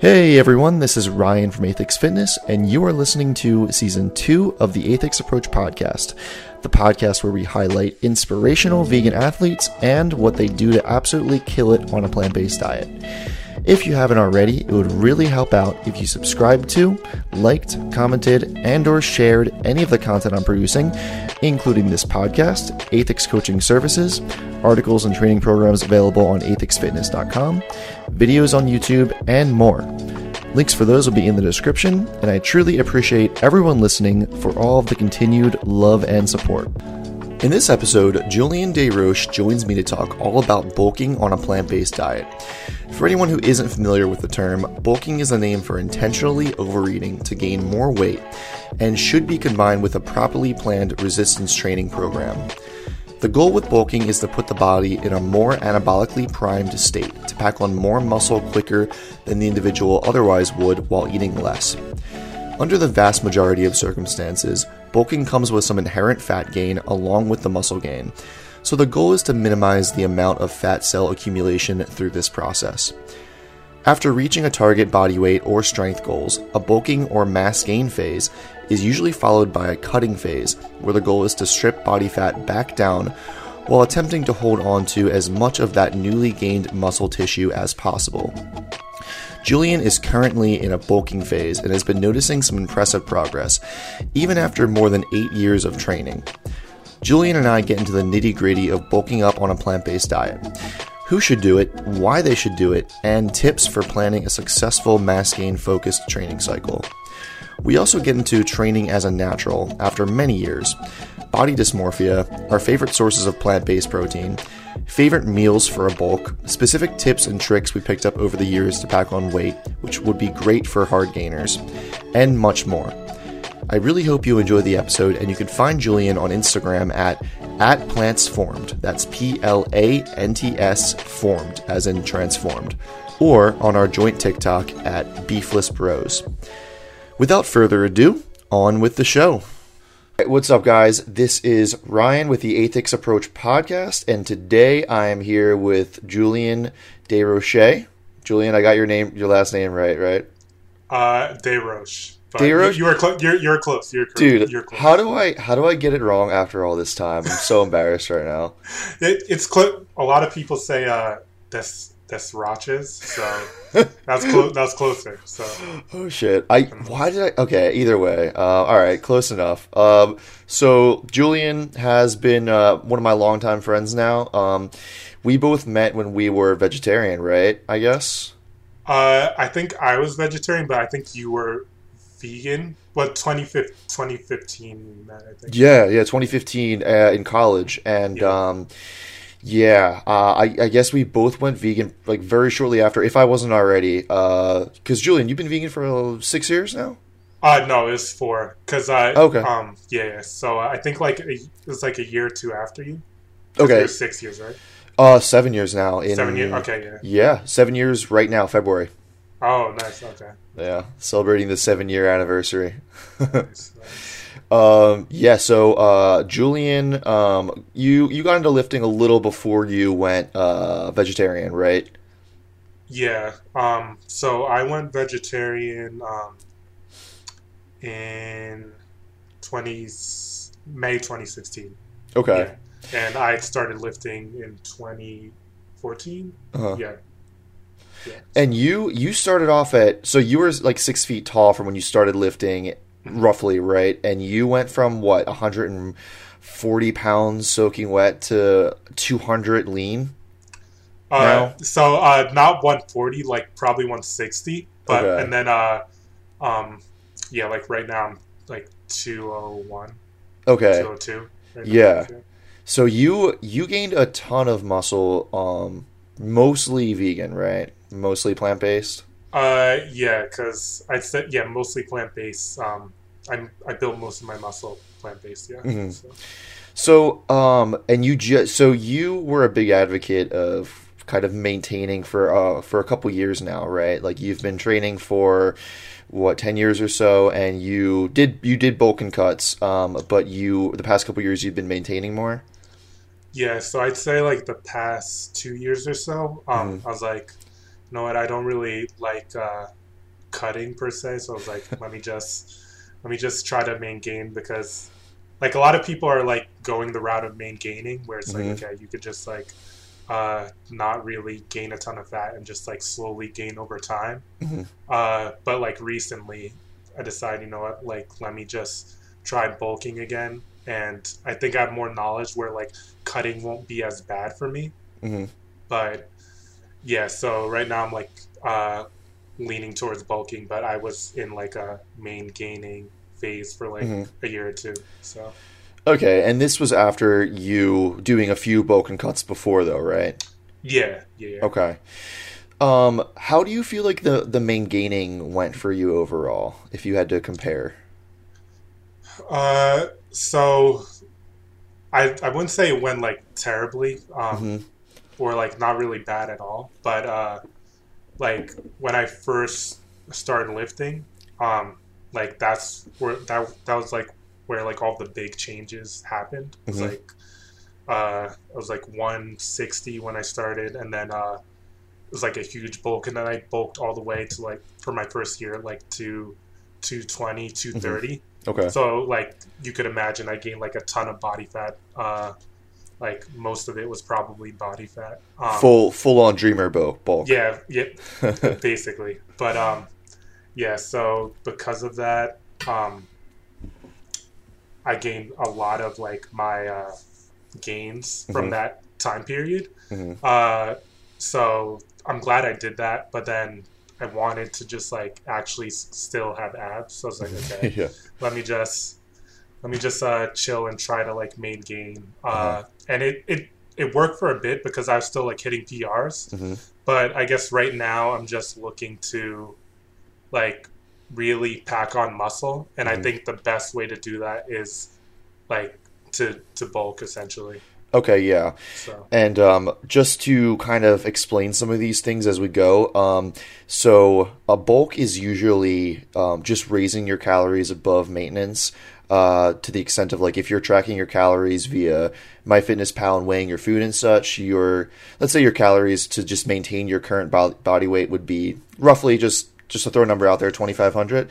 Hey everyone, this is Ryan from Aethix Fitness, and you are listening to season two of the Aethix Approach podcast, the podcast where we highlight inspirational vegan athletes and what they do to absolutely kill it on a plant based diet. If you haven't already, it would really help out if you subscribed to, liked, commented, and or shared any of the content I'm producing, including this podcast, Aethix Coaching Services, articles and training programs available on aethixfitness.com, videos on YouTube, and more. Links for those will be in the description, and I truly appreciate everyone listening for all of the continued love and support. In this episode, Julien DesRoches joins me to talk all about bulking on a plant based diet. For anyone who isn't familiar with the term, bulking is a name for intentionally overeating to gain more weight and should be combined with a properly planned resistance training program. The goal with bulking is to put the body in a more anabolically primed state to pack on more muscle quicker than the individual otherwise would while eating less. Under the vast majority of circumstances, bulking comes with some inherent fat gain along with the muscle gain, so the goal is to minimize the amount of fat cell accumulation through this process. After reaching a target body weight or strength goals, a bulking or mass gain phase is usually followed by a cutting phase, where the goal is to strip body fat back down while attempting to hold on to as much of that newly gained muscle tissue as possible. Julien is currently in a bulking phase and has been noticing some impressive progress, even after more than eight years of training. Julien and I get into the nitty gritty of bulking up on a plant based diet who should do it, why they should do it, and tips for planning a successful mass gain focused training cycle. We also get into training as a natural after many years, body dysmorphia, our favorite sources of plant based protein, favorite meals for a bulk, specific tips and tricks we picked up over the years to pack on weight, which would be great for hard gainers, and much more. I really hope you enjoy the episode, and you can find Julien on Instagram at at plants formed. That's P L A N T S formed, as in transformed, or on our joint TikTok at Beefless Bros. Without further ado, on with the show. What's up, guys? This is Ryan with the Aethix Approach podcast, and today I am here with Julien DesRoches. Julien, I got your name, your last name right, right? Uh, Desroches. But Desroches? You, you are close. You're, you're close. You're correct. Dude, you're close. how do I how do I get it wrong after all this time? I'm so embarrassed right now. It, it's close. A lot of people say uh, des Desroches, so that's close. That's closer. So Oh shit! I why did I? Okay, either way. Uh, all right, close enough. Um, so Julien has been uh, one of my longtime friends now. Um, we both met when we were vegetarian, right? I guess. uh, I think I was vegetarian, but I think you were vegan. What 2015, 2015 we met, I think. Yeah, yeah, 2015 uh, in college, and Yeah. um, yeah, uh, I, I guess we both went vegan like very shortly after, if I wasn't already. Because Julien, you've been vegan for uh, six years now. Uh, no, it was four. Cause I Okay. um yeah. So uh, I think like a, it was like a year or two after you. Okay, you're six years, right? uh, seven years now. In Seven years. Okay, yeah. Yeah, seven years right now, February. Oh, nice. Okay. Yeah, celebrating the seven year anniversary. Nice, nice. Um, yeah, so uh, Julien, um, you you got into lifting a little before you went uh, vegetarian, right? Yeah. Um. So I went vegetarian. Um. In twenty May twenty sixteen. Okay. Yeah. And I started lifting in twenty fourteen. Uh-huh. Yeah. Yeah. And you you started off at so you were like six feet tall from when you started lifting, roughly, right? And you went from what 140 pounds soaking wet to 200 lean. Uh, Now? so uh, not 140, like probably 160, but Okay. and then uh, um, yeah, like right now I'm like 201, Okay. 202. right now, Yeah. So you you gained a ton of muscle, um, mostly vegan, right? Mostly plant based. Uh, yeah, because I said yeah, mostly plant based. Um, I'm I built most of my muscle plant based. Yeah. Mhm. So, So, um, and you just so you were a big advocate of kind of maintaining for uh for a couple years now, right? Like you've been training for what ten years or so, and you did you did bulk and cuts, um, but you the past couple years you've been maintaining more. yeah, so I'd say like the past two years or so, um, Mhm. I was like, you know what, I don't really like uh, cutting per se. So I was like, let me just let me just try to main gain because like a lot of people are like going the route of main gaining where it's Mhm. like okay, you could just like uh, not really gain a ton of fat and just like slowly gain over time. Mhm. Uh, but like recently, I decided, you know what, like let me just try bulking again. And I think I have more knowledge where like cutting won't be as bad for me. hmm But yeah, so right now I'm like uh, leaning towards bulking, but I was in like a main gaining phase for like Mhm. a year or two. So Okay, and this was after you doing a few bulk and cuts before, though, right? yeah, yeah. Okay. Um, how do you feel like the the main gaining went for you overall, if you had to compare? Uh, so I I wouldn't say it went like terribly, um, Mhm. or like not really bad at all. But uh, like when I first started lifting, um, like that's where that that was like where like all the big changes happened. It was Mhm. like uh, it was like 160 when I started, and then uh, it was like a huge bulk, and then I bulked all the way to like for my first year like to 220, 230. Okay. So like you could imagine, I gained like a ton of body fat. Uh, like most of it was probably body fat. Um, full full on dreamer bulk. bulk. Yeah, yeah, basically. But um, yeah. So because of that, um, I gained a lot of like my uh, gains from Mhm. that time period. Mhm. Uh, so I'm glad I did that. But then I wanted to just like actually still have abs. So I was like, okay yeah. let me just let me just uh, chill and try to like main gain. Uh, Uh-huh. And it, it it worked for a bit because I was still like hitting PRs. hmm But I guess right now I'm just looking to like really pack on muscle, and Mhm. I think the best way to do that is like to to bulk essentially. Okay. Yeah. So And um, just to kind of explain some of these things as we go, um, so a bulk is usually um, just raising your calories above maintenance uh, to the extent of like if you're tracking your calories via MyFitnessPal and weighing your food and such, your let's say your calories to just maintain your current body weight would be roughly just just to throw a number out there 2500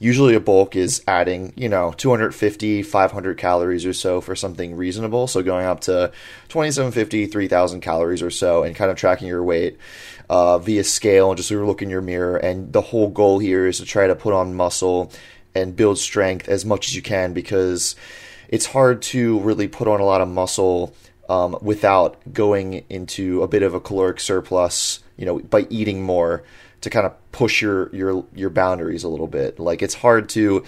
usually a bulk is adding you know 250 500 calories or so for something reasonable. So going up to 2750 3000 calories or so and kind of tracking your weight uh, via scale and just sort of look in your mirror. And the whole goal here is to try to put on muscle and build strength as much as you can because it's hard to really put on a lot of muscle um, without going into a bit of a caloric surplus, you know, by eating more to kind of push your your your boundaries a little bit. Like it's hard to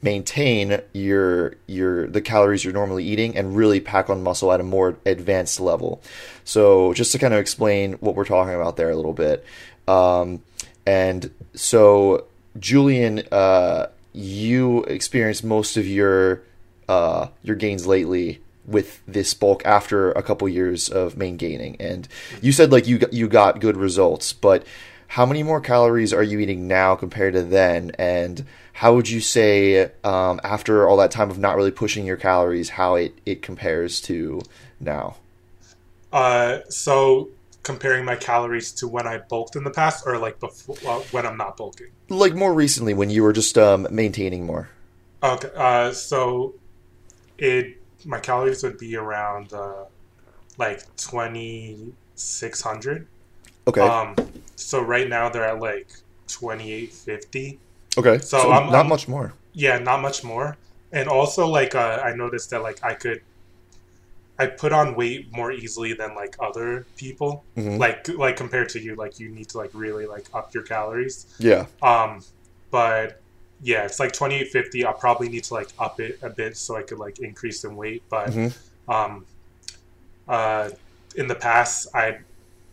maintain your your the calories you're normally eating and really pack on muscle at a more advanced level. So just to kind of explain what we're talking about there a little bit. Um, and so Julien, uh, you experienced most of your uh, your gains lately with this bulk after a couple years of main gaining, and you said like you you got good results, but how many more calories are you eating now compared to then? And how would you say um, after all that time of not really pushing your calories, how it, it compares to now? uh, so comparing my calories to when I bulked in the past, or like before when I'm not bulking. Like more recently, when you were just um, maintaining more. Okay, uh, so it my calories would be around uh, like twenty six hundred. Okay. Um, so right now they're at like twenty eight fifty. okay. so So, I'm- not I'm- much more. Yeah, not much more. And also like uh, I noticed that like I could I put on weight more easily than like other people. Mhm. Like like compared to you, like you need to like really like up your calories. Yeah. Um, but yeah, it's like twenty eight fifty. I'll probably need to like up it a bit so I could like increase in weight. But Mhm. um, uh, in the past, I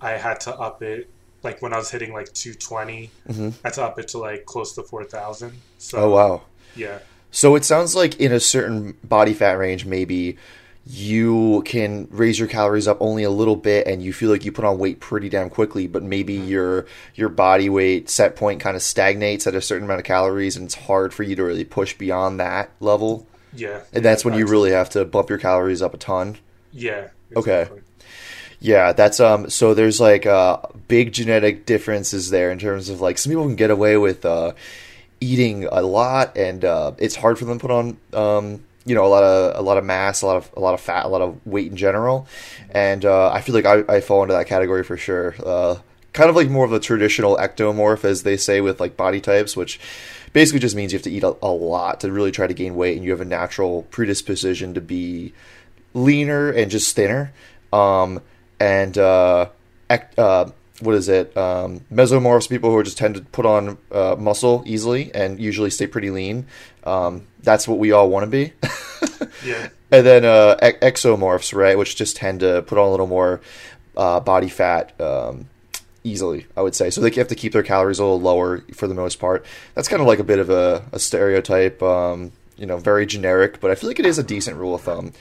I had to up it like when I was hitting like two twenty. hmm I had to up it to like close to four thousand. So Oh wow. yeah, So it sounds like in a certain body fat range, maybe you can raise your calories up only a little bit, and you feel like you put on weight pretty damn quickly. But maybe your your body weight set point kind of stagnates at a certain amount of calories, and it's hard for you to really push beyond that level. yeah. And that's when you really have to bump your calories up a ton. yeah. Okay. Yeah, that's um. So there's like uh, big genetic differences there in terms of like some people can get away with uh, eating a lot, and uh, it's hard for them to put on um, you know a lot of a lot of mass, a lot of a lot of fat, a lot of weight in general, and uh, I feel like I, I fall into that category for sure. Uh, kind of like more of a traditional ectomorph, as they say with like body types, which basically just means you have to eat a, a lot to really try to gain weight, and you have a natural predisposition to be leaner and just thinner. Um, and uh, ect- uh, what is it? Um, mesomorphs, people who just tend to put on uh, muscle easily and usually stay pretty lean. Um, that's what we all want to be. Yeah. And then uh, ex- exomorphs, right, which just tend to put on a little more uh, body fat um, easily, I would say. So they have to keep their calories a little lower for the most part. That's kind of like a bit of a, a stereotype, um, you know, very generic, but I feel like it is a decent rule of thumb.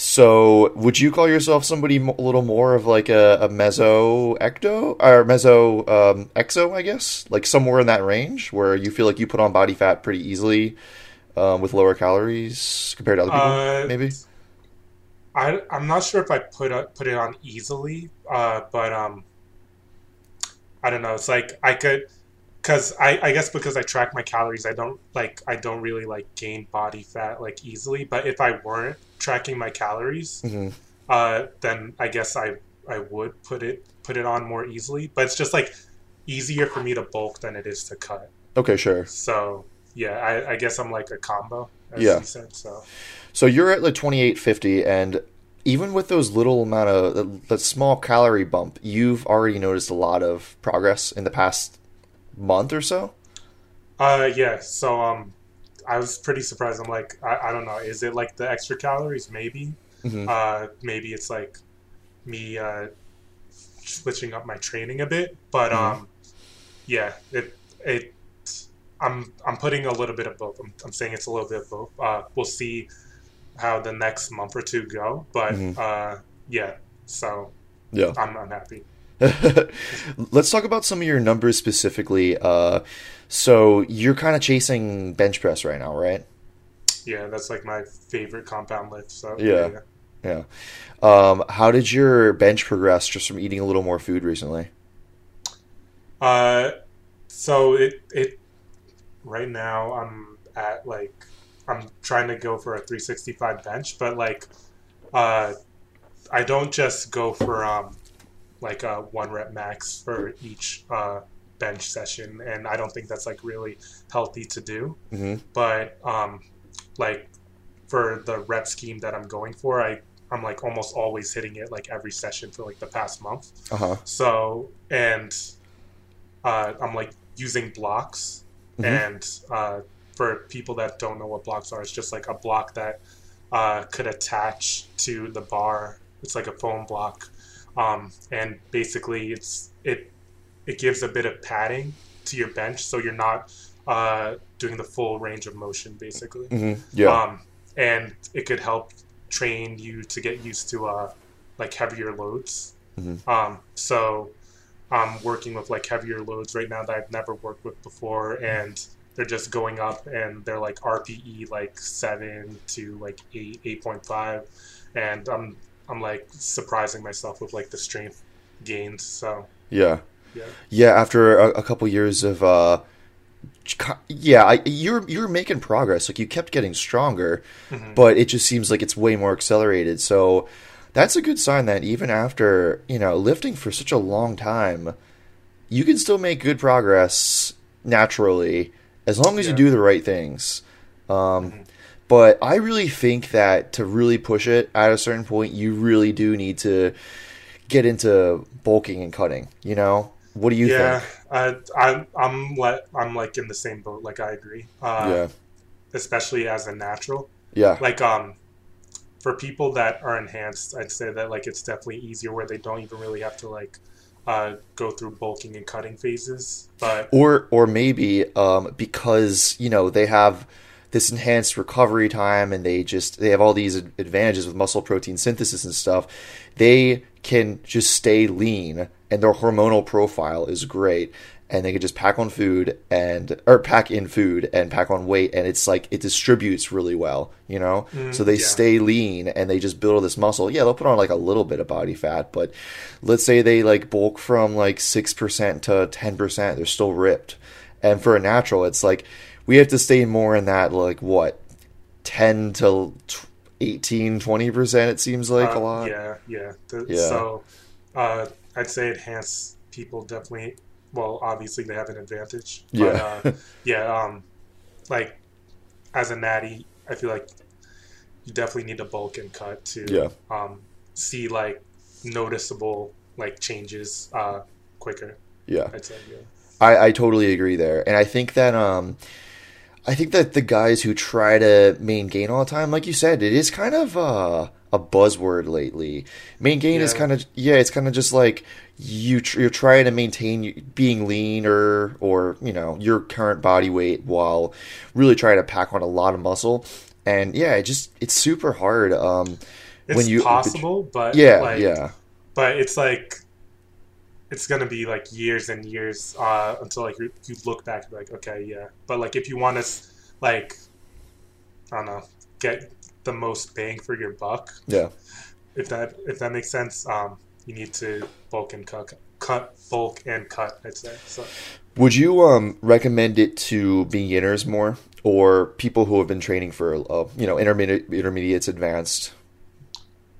So would you call yourself somebody a little more of like a, a meso ecto or meso um, exo, I guess, like somewhere in that range where you feel like you put on body fat pretty easily um, with lower calories compared to other people, Uh, maybe? I I'm not sure if I put put it on easily, uh, but um, I don't know. It's like I could, cause I I guess because I track my calories, I don't like I don't really like gain body fat like easily. But if I weren't tracking my calories, hmm uh, then I guess I I would put it put it on more easily. But it's just like easier for me to bulk than it is to cut. Okay, sure. So yeah, I, I guess I'm like a combo, as Yeah. you said. So So you're at like 2850, and even with those little amount of the small calorie bump, you've already noticed a lot of progress in the past month or so. Uh, yeah. So, um, I was pretty surprised. I'm like, I, I don't know. Is it like the extra calories? Maybe. Mhm. Uh, maybe it's like me uh, switching up my training a bit. But Mhm. um, yeah, it it. I'm I'm putting a little bit of both. I'm, I'm saying it's a little bit of both. Uh, we'll see how the next month or two go. But Mhm. uh, yeah. So Yeah. I'm I'm happy. Let's talk about some of your numbers specifically. Uh, so you're kind of chasing bench press right now, right? Yeah, that's like my favorite compound lift. So Yeah. Yeah. Um, how did your bench progress just from eating a little more food recently? Uh, so it it right now I'm at like I'm trying to go for a 365 bench, but like uh, I don't just go for um like a one rep max for each uh, bench session, and I don't think that's like really healthy to do. hmm But um, like for the rep scheme that I'm going for, I I'm like almost always hitting it like every session for like the past month. Uh huh. So, and uh, I'm like using blocks. Mhm. And uh, for people that don't know what blocks are, it's just like a block that uh, could attach to the bar. It's like a foam block. Um, and basically, it's it it gives a bit of padding to your bench, so you're not uh, doing the full range of motion, basically. hmm Yeah. Um, and it could help train you to get used to uh, like heavier loads. Mm-hmm. Um, so I'm working with like heavier loads right now that I've never worked with before, and they're just going up, and they're like RPE like seven to like eight, eight point five, and I'm I'm like surprising myself with like the strength gains. So yeah. yeah, Yeah, after a, a couple years of uh yeah, I, you're you're making progress. Like you kept getting stronger, Mhm. but it just seems like it's way more accelerated. So that's a good sign that even after, you know, lifting for such a long time, you can still make good progress naturally as long as you do the right things. Um, Mhm. But I really think that to really push it at a certain point, you really do need to get into bulking and cutting. You know, what do you yeah. think? Uh, I'm I'm let I'm like in the same boat. Like I agree. Uh, yeah, especially as a natural. yeah, Like um for people that are enhanced, I'd say that like it's definitely easier where they don't even really have to like uh, go through bulking and cutting phases. But or or maybe um, because you know they have this enhanced recovery time and they just they have all these advantages with muscle protein synthesis and stuff they can just stay lean and their hormonal profile is great and they can just pack on food and or pack in food and pack on weight and it's like it distributes really well you know? Mm, so they yeah. stay lean and they just build this muscle. Yeah they'll put on like a little bit of body fat but let's say they like bulk from like 6% to 10% they're still ripped. And for a natural it's like we have to stay more in that like what 10 to tw- 18 20% it seems like a Uh, lot Yeah, yeah. The- Yeah. So uh, I'd say enhanced people definitely. Well, obviously they have an advantage. But, Yeah. uh, yeah. Um, like as a natty, I feel like you definitely need to bulk and cut to Yeah. um, see like noticeable like changes uh, quicker. yeah I'd say. Yeah. I, I totally agree there, and I think that um, I think that the guys who try to main gain all the time, like you said, it is kind of uh, a buzzword lately. Main gain is kind of yeah, it's kind of just like you tr- you're trying to maintain being lean or or you know your current body weight while really trying to pack on a lot of muscle, and yeah, it just it's super hard. Um, It's when you possible, but yeah like, yeah but it's like it's gonna be like years and years uh, until like you, you look back and be like okay yeah. But like if you want to like i don't know get the most bang for your buck yeah. if that if that makes sense um, you need to bulk and cut cut bulk and cut i'd say so. Would you um, recommend it to beginners more, or people who have been training for uh, you know intermediate, intermediates, advanced,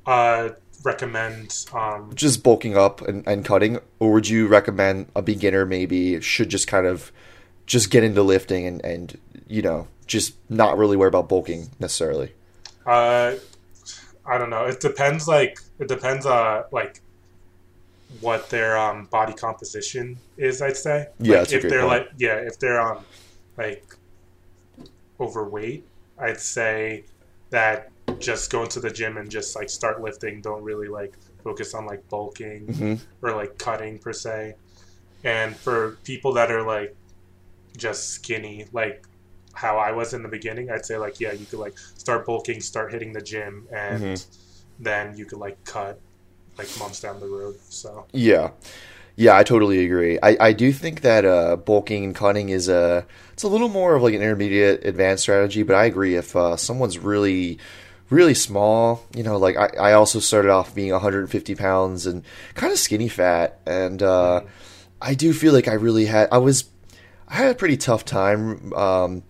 uh recommend um just bulking up and, and cutting, or would you recommend a beginner maybe should just kind of just get into lifting and and you know just not really worry about bulking necessarily? Uh, I don't know. It depends. Like it depends. Uh, like what their um body composition is. I'd say. Yeah, Like, that's a if they're point. like yeah, if they're um like overweight, I'd say that just go into the gym and just like start lifting. Don't really like focus on like bulking hmm or like cutting per se. And for people that are like just skinny, like how I was in the beginning, I'd say like yeah, you could like start bulking, start hitting the gym, and Mhm. then you could like cut like months down the road. So Yeah. Yeah, I totally agree. I, I do think that uh, bulking and cutting is a it's a little more of like an intermediate advanced strategy, but I agree if uh, someone's really really small, you know, like I, I also started off being 150 pounds and kind of skinny fat, and uh, I do feel like I really had I was I had a pretty tough time um,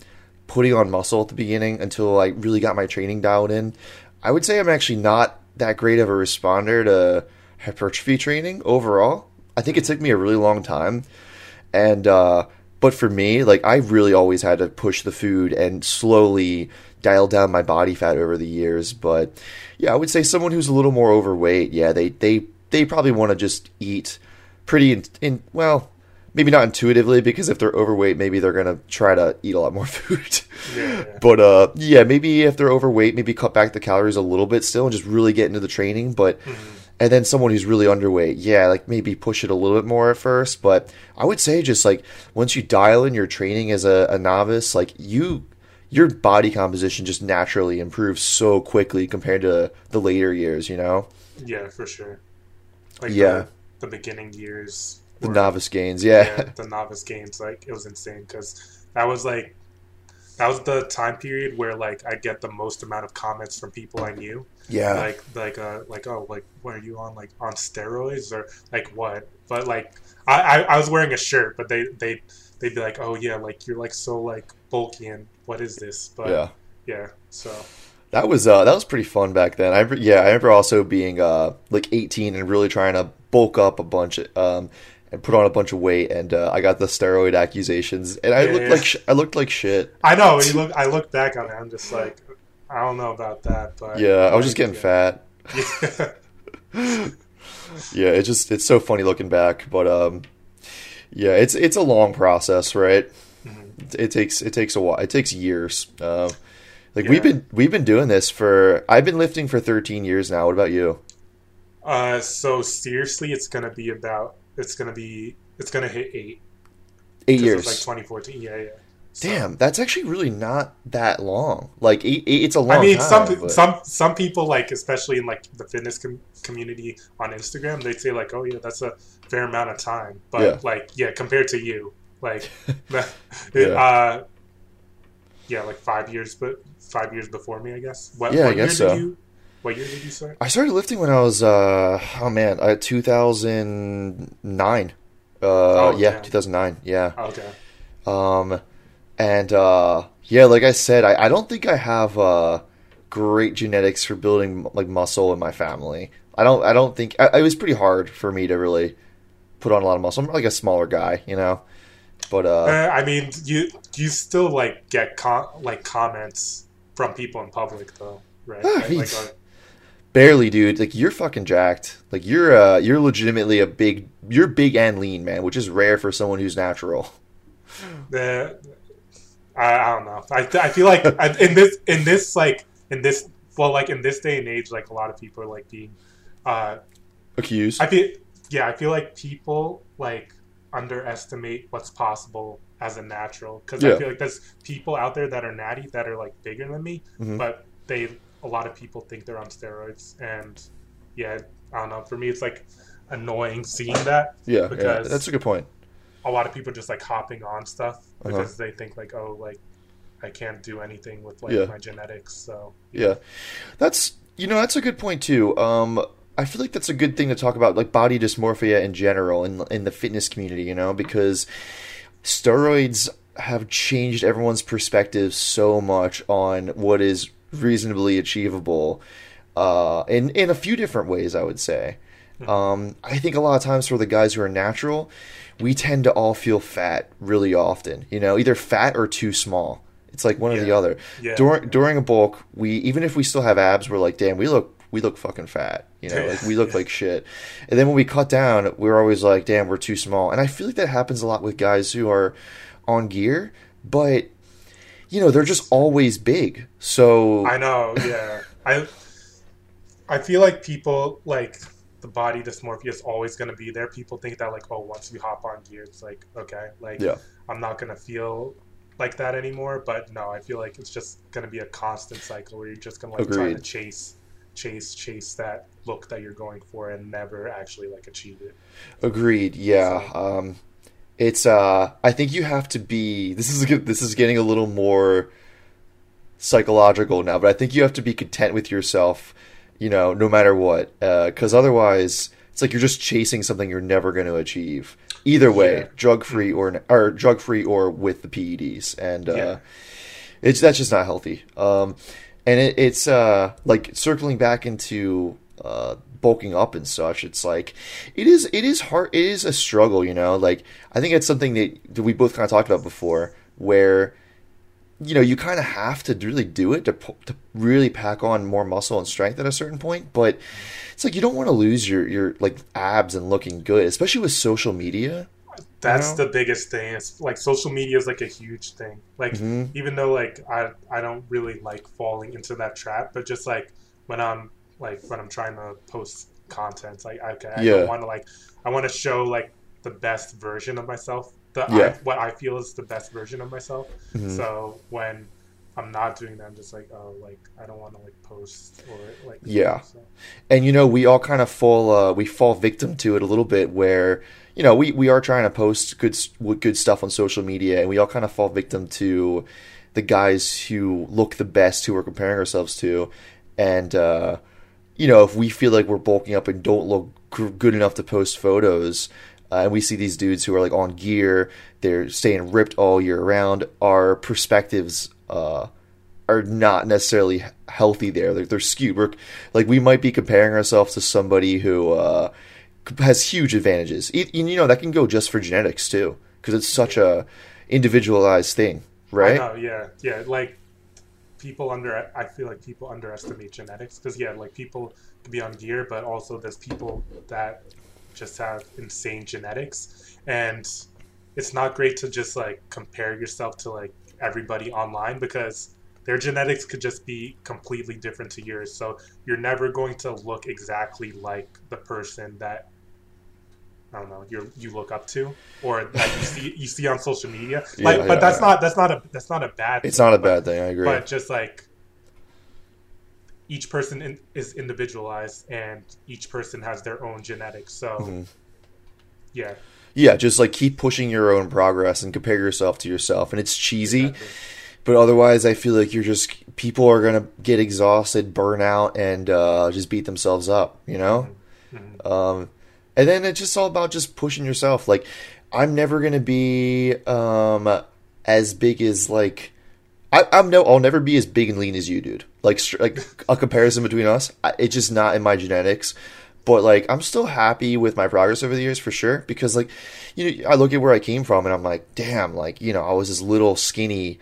putting on muscle at the beginning until I really got my training dialed in. I would say I'm actually not that great of a responder to hypertrophy training overall. I think it took me a really long time, and uh, but for me, like I really always had to push the food and slowly dial down my body fat over the years. But yeah, I would say someone who's a little more overweight, yeah, they they they probably want to just eat pretty in, in well maybe not intuitively because if they're overweight maybe they're gonna try to eat a lot more food yeah, but uh yeah maybe if they're overweight maybe cut back the calories a little bit still and just really get into the training but and then someone who's really underweight yeah like maybe push it a little bit more at first but i would say just like once you dial in your training as a, a novice like you your body composition just naturally improves so quickly compared to the later years you know yeah, for sure. Like Yeah. the, the beginning years, the were- novice gains yeah yeah, the novice gains, like it was insane because that was like that was the time period where like I get the most amount of comments from people I knew. yeah. Like like uh like oh like what are you on like on steroids or like what? But like I, I I was wearing a shirt but they they they'd be like oh yeah like you're like so like bulky and what is this? But yeah. yeah so. That was uh, that was pretty fun back then. I yeah, I remember also being uh, like 18 and really trying to bulk up a bunch um, and put on a bunch of weight, and uh, I got the steroid accusations, and I Yeah, looked yeah. like sh- I looked like shit. I know you look I look back on it I'm just like I don't know about that but Yeah, I was just getting fat. yeah. Yeah, it's just it's so funny looking back, but um, yeah, it's it's a long process, right? Mhm. It takes it takes a while. It takes years. Uh, like Yeah. we've been we've been doing this for I've been lifting for 13 years now. What about you? uh so seriously it's gonna be about it's gonna be it's gonna hit eight Eight years. it's like 2014 yeah yeah So- Damn, that's actually really not that long. Like it, it's a long. I mean, some but- some some people like, especially in like the fitness com- community on Instagram, they say like, "Oh yeah, that's a fair amount of time." But Yeah. like, yeah, compared to you, like, Yeah. uh, yeah, like five years, but five years before me, I guess. What, Yeah, I what year guess so. Did you, what year did you start? I started lifting when I was uh oh man, uh, 2009. Uh Oh, yeah, damn. 2009. Yeah. Okay. Um and uh yeah, like I said, I, I don't think I have uh great genetics for building like muscle in my family. I don't I don't think I, it was pretty hard for me to really put on a lot of muscle. I'm like a smaller guy, you know. But uh Uh, I mean, you you still like get com- like comments from people in public though, right? Ah, Like, like, it's- uh, barely, dude. Like you're fucking jacked. Like you're uh you're legitimately a big you're big and lean, man, which is rare for someone who's natural. the I, I don't know. I, I feel like I- in this in this like in this well like in this day and age like a lot of people are like being uh Accused. I feel yeah I feel like people like underestimate what's possible as a natural because Yeah. I feel like there's people out there that are natty that are like bigger than me Mhm. but they a lot of people think they're on steroids and yeah I don't know for me it's like annoying seeing that yeah, yeah, that's a good point. a lot of people just like hopping on stuff Uh-huh. because they think like oh like I can't do anything with like Yeah. my genetics so Yeah, that's you know that's a good point too. Um, I feel like that's a good thing to talk about, like body dysmorphia in general in in the fitness community. You know, because steroids have changed everyone's perspective so much on what is reasonably achievable, uh, in in a few different ways. I would say. Um, I think a lot of times for the guys who are natural, we tend to all feel fat really often. You know, either fat or too small. It's like one or the other. Yeah. During during a bulk, we even if we still have abs, we're like, damn, we look we look fucking fat. You know, like we look Yeah. like shit. And then when we cut down, we're always like, damn, we're too small. And I feel like that happens a lot with guys who are on gear, but you know, they're just always big. So I know yeah I I feel like people like the body dysmorphia is always going to be there people think that like oh once you hop on gear it's like okay like Yeah. I'm not going to feel like that anymore but no I feel like it's just going to be a constant cycle where you're just going to like try to chase chase chase that look that you're going for and never actually like achieve it Agreed. Yeah. Um, it's. Uh, I think you have to be. This is. This is getting a little more psychological now, but I think you have to be content with yourself. You know, no matter what, because otherwise, it's like you're just chasing something you're never going to achieve. Either way, Yeah. drug free or or drug free or with the PEDs, and uh, Yeah. it's that's just not healthy. Um, and it, it's uh, like circling back into uh, bulking up and such. It's like it is it is hard. It is a struggle, you know. Like I think it's something that, that we both kind of talked about before, where you know you kind of have to really do it to to really pack on more muscle and strength at a certain point. But it's like you don't want to lose your your like abs and looking good, especially with social media. That's know? the biggest thing. It's like social media is like a huge thing. Like Mhm. even though like I I don't really like falling into that trap, but just like when I'm like when I'm trying to post content, like okay, I Yeah. don't want to like I want to show like the best version of myself. The I, what I feel is the best version of myself. Mhm. So when I'm not doing that, I'm just like oh like I don't want to like post or like Yeah. so. and you know we all kind of fall uh, we fall victim to it a little bit where you know we, we are trying to post good good stuff on social media and we all kind of fall victim to the guys who look the best who we're comparing ourselves to and uh, you know if we feel like we're bulking up and don't look good enough to post photos uh, and we see these dudes who are like on gear they're staying ripped all year round our perspectives uh, are not necessarily healthy there. Like they're skewed. We're, like we might be comparing ourselves to somebody who uh, has huge advantages. You know that can go just for genetics too, because it's such a individualized thing, right? Know, yeah, yeah. Like people under, I feel like people underestimate genetics because yeah, like people can be on gear, but also there's people that just have insane genetics, and it's not great to just like compare yourself to like everybody online because their genetics could just be completely different to yours. So you're never going to look exactly like the person that I don't know you you look up to or that you see you see on social media. Like, Yeah, but yeah, that's yeah. not that's not a that's not a bad. It's thing, not a but- bad thing. I agree. but just like each person in, is individualized and each person has their own genetics so Mm-hmm. yeah yeah, just like keep pushing your own progress and compare yourself to yourself. And it's cheesy, exactly. but otherwise, I feel like you're just people are gonna get exhausted, burn out, and uh, just beat themselves up. You know. Um, and then it's just all about just pushing yourself. Like, I'm never gonna be um, as big as like I, I'm no, I'll never be as big and lean as you, dude. Like, like a comparison between us, I, it's just not in my genetics. But like, I'm still happy with my progress over the years for sure. Because like, you know, I look at where I came from and I'm like, damn, like you know, I was this little skinny,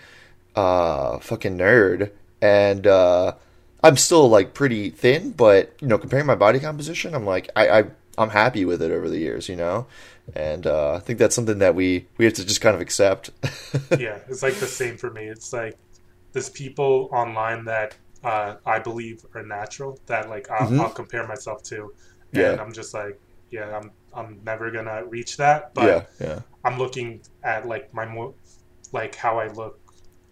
uh, fucking nerd, and uh, I'm still like pretty thin. But you know, comparing my body composition, I'm like, I, I I'm happy with it over the years, you know. And uh, I think that's something that we we have to just kind of accept. yeah it's like the same for me it's like there's people online that uh, i believe are natural that like I'll, Mhm. I'll compare myself to and Yeah. i'm just like yeah i'm i'm never gonna reach that but yeah, yeah, i'm looking at like my more like how i look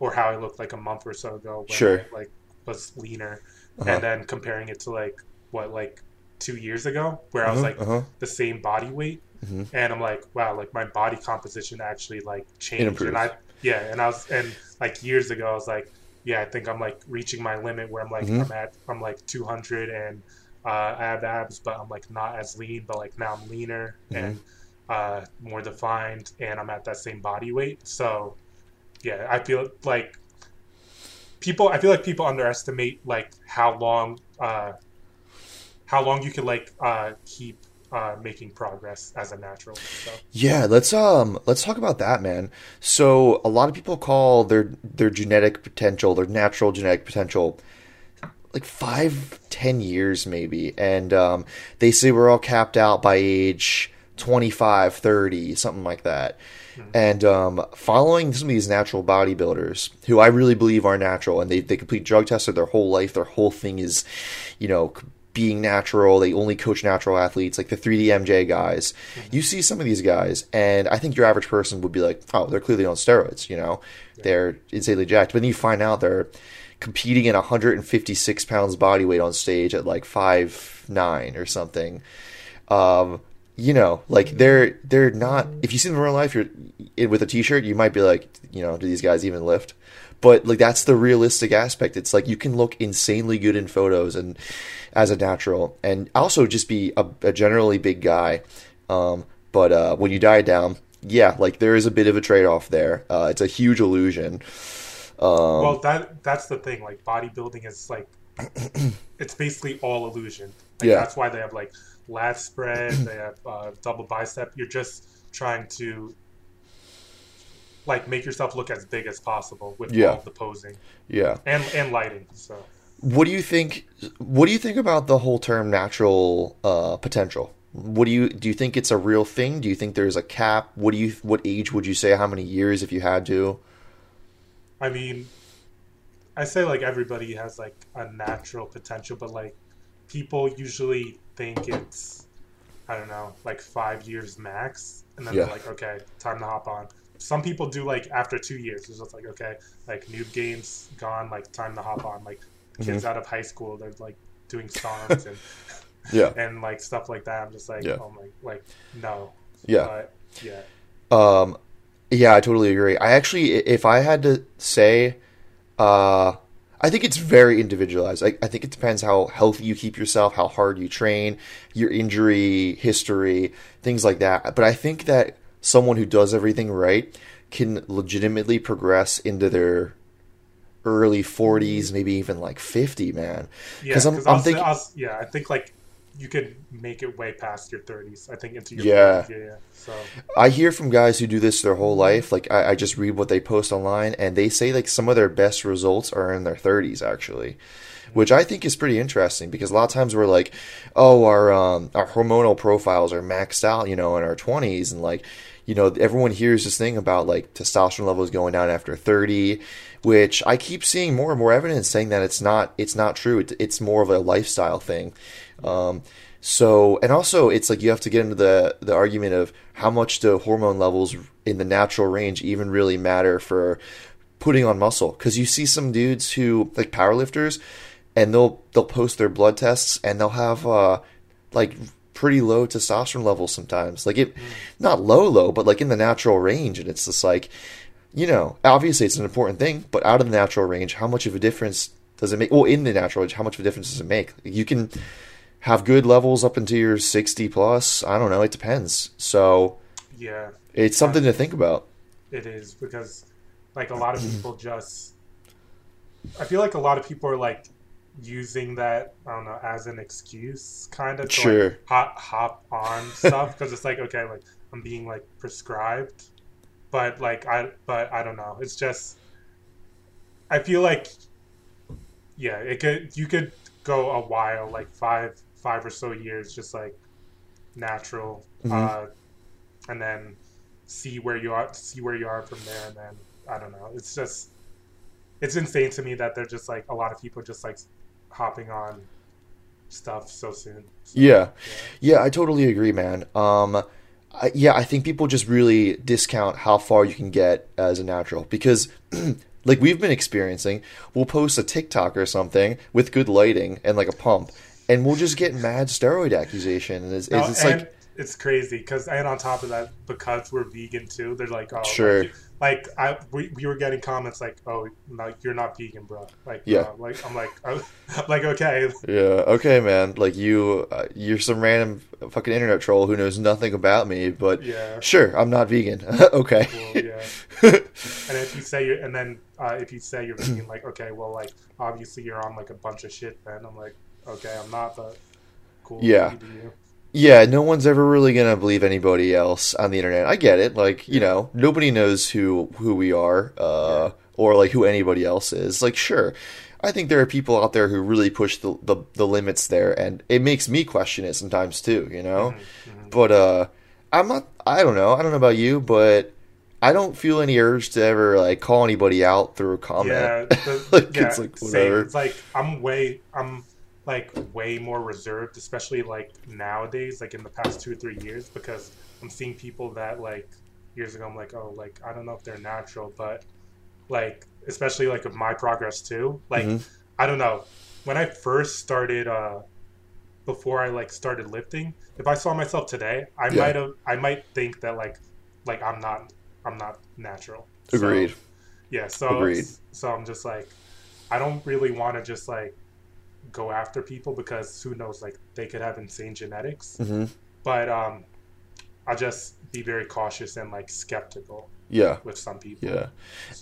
or how i looked like a month or so ago when Sure. I, like was leaner Uh-huh. and then comparing it to like what like two years ago where i was Uh-huh, like uh-huh. the same body weight Mhm. and i'm like wow like my body composition actually like changed and i yeah and i was and like years ago i was like yeah i think i'm like reaching my limit where i'm like Mhm. i'm at i'm like 200 and uh, i have abs but i'm like not as lean but like now i'm leaner Mhm. and uh, more defined and i'm at that same body weight so yeah i feel like people i feel like people underestimate like how long uh how long you could like uh keep uh making progress as a natural so Yeah, let's um let's talk about that, man. So a lot of people call their their genetic potential, their natural genetic potential, like five, ten years maybe, and um, they say we're all capped out by age 25, 30, something like that. And um, following some of these natural bodybuilders, who I really believe are natural, and they they complete drug tested their whole life, their whole thing is, you know, being natural. They only coach natural athletes, like the 3D MJ guys. You see some of these guys, and I think your average person would be like, oh, they're clearly on steroids. You know, they're insanely jacked. But then you find out they're competing in 156 pounds body weight on stage at like five nine or something. Um, you know, like they're they're not. If you see them in real life, you're with a t-shirt, you might be like, you know, do these guys even lift? But like that's the realistic aspect. It's like you can look insanely good in photos and as a natural, and also just be a, a generally big guy. Um, but uh, when you die down, yeah, like there is a bit of a trade-off there. Uh, it's a huge illusion. Um, well that that's the thing like bodybuilding is like it's basically all illusion like, Yeah. that's why they have like lat spread they have uh, double bicep you're just trying to like make yourself look as big as possible with Yeah. all the posing yeah. and and lighting so What do you think? What do you think about the whole term natural uh, potential? What do you do? You think it's a real thing? Do you think there's a cap? What do you? What age would you say? How many years, if you had to? I mean, I say like everybody has like a natural potential, but like people usually think it's I don't know, like five years max, and then Yeah. they're like, okay, time to hop on. Some people do like after two years. It's just like okay, like noob games gone, like time to hop on. Like kids Mm-hmm. out of high school, they're like doing songs and Yeah, and like stuff like that. I'm just like, Yeah. oh my, like no, yeah. but yeah, Um, yeah, I totally agree. I actually, if I had to say, uh, I think it's very individualized. I, I think it depends how healthy you keep yourself, how hard you train, your injury history, things like that. But I think that someone who does everything right can legitimately progress into their early 40s, maybe even like 50, man. yeah. Because I'm, I'm thinking, yeah, I think like you could make it way past your 30s. I think into your Yeah. 40s, yeah, yeah. So I hear from guys who do this their whole life. Like I, I just read what they post online, and they say like some of their best results are in their 30s actually, which I think is pretty interesting because a lot of times we're like, oh, our um, our hormonal profiles are maxed out, you know, in our 20s, and like, you know, everyone hears this thing about like testosterone levels going down after 30, which I keep seeing more and more evidence saying that it's not it's not true. It, it's more of a lifestyle thing. Um, So, and also, it's like you have to get into the the argument of how much do hormone levels in the natural range even really matter for putting on muscle? Because you see some dudes who like powerlifters, and they'll they'll post their blood tests and they'll have uh like pretty low testosterone levels sometimes. Like it, not low low, but like in the natural range, and it's just like, you know, obviously it's an important thing, but out of the natural range, how much of a difference does it make? Well, in the natural range, how much of a difference does it make? You can have good levels up into your 60 plus. I don't know. It depends. So Yeah, it's something to think about. it is because like a lot of people just I feel like a lot of people are like using that I don't know as an excuse kind of to Sure. like hop hop on stuff because it's like okay like I'm being like prescribed but like I but I don't know it's just I feel like yeah it could you could go a while like five five or so years just like natural Mhm. uh and then see where you are see where you are from there and then I don't know it's just it's insane to me that they're just like a lot of people just like hopping on stuff so soon So, Yeah. Yeah, I totally agree, man. Um, I, yeah, I think people just really discount how far you can get as a natural because, like we've been experiencing, we'll post a TikTok or something with good lighting and like a pump, and we'll just get mad steroid accusation, and it's, No, it's, and like, it's crazy because and on top of that because we're vegan too they're like oh Sure. like, like I we, we were getting comments like oh no, you're not vegan bro like Yeah. uh, like I'm like oh, like okay yeah, okay, man, like you, uh, you're some random fucking internet troll who knows nothing about me, but yeah sure, I'm not vegan. okay. cool, yeah and if you say you're and then uh, if you say you're vegan like okay well like obviously you're on like a bunch of shit then I'm like okay I'm not but cool Yeah. You do you. Yeah, no one's ever really gonna believe anybody else on the internet. I get it. Like, you know, nobody knows who who we are, uh, or like who anybody else is. Like, sure, I think there are people out there who really push the the, the limits there, and it makes me question it sometimes too. You know, Mm-hmm, but uh, I'm not. I don't know. I don't know about you, but I don't feel any urge to ever like call anybody out through a comment. Yeah, the, Like, yeah, it's like, same. It's like I'm way, I'm like way more reserved, especially like nowadays, like in the past two or three years, because I'm seeing people that like years ago, I'm like, oh, like I don't know if they're natural, but like especially like with my progress too, like Mhm. I don't know, when I first started, uh before I like started lifting, if I saw myself today, I Yeah. might have, I might think that like, like I'm not, I'm not natural. So- Agreed. yeah, so Agreed. so I'm just like I don't really want to just like go after people because who knows like they could have insane genetics. hmm But um I'll just be very cautious and like skeptical Yeah. with some people. Yeah,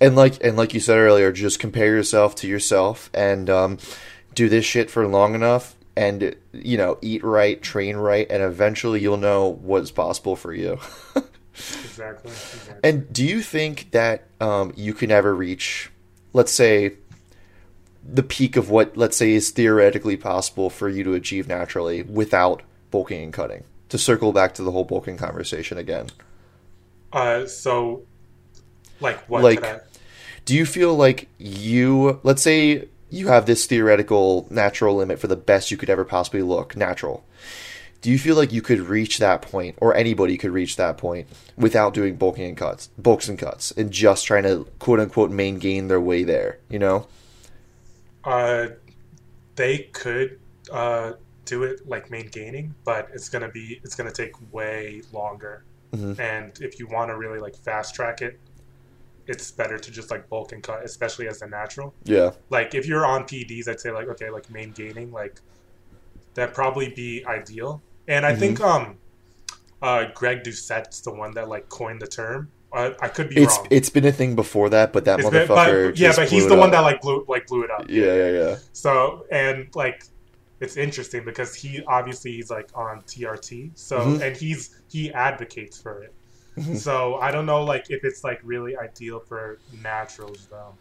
and like and like you said earlier, just compare yourself to yourself and um, do this shit for long enough, and you know, eat right, train right, and eventually you'll know what's possible for you. Exactly. exactly. and do you think that um, you can ever reach, let's say, the peak of what let's say is theoretically possible for you to achieve naturally without bulking and cutting? To circle back to the whole bulking conversation again. Uh so like what Like- I do you feel like you let's say you have this theoretical natural limit for the best you could ever possibly look natural do you feel like you could reach that point or anybody could reach that point without doing bulking and cuts bulks and cuts and just trying to quote unquote maintain their way there you know uh they could uh do it like main gaining, but it's gonna be it's gonna take way longer. Mhm. And if you want to really like fast track it, it's better to just like bulk and cut, especially as a natural. yeah Like if you're on PEDs, I'd say like okay, like main gaining, like that'd probably be ideal. And I think um, uh, Greg Doucette's the one that like coined the term. I could be it's wrong. it's been a thing before that but that It's been- motherfucker but, yeah, but he's the one up. that like blew like blew it up. yeah yeah yeah So and like it's interesting because he obviously he's like on TRT. So Mhm. and he's he advocates for it. Mhm. So I don't know like if it's like really ideal for naturals though.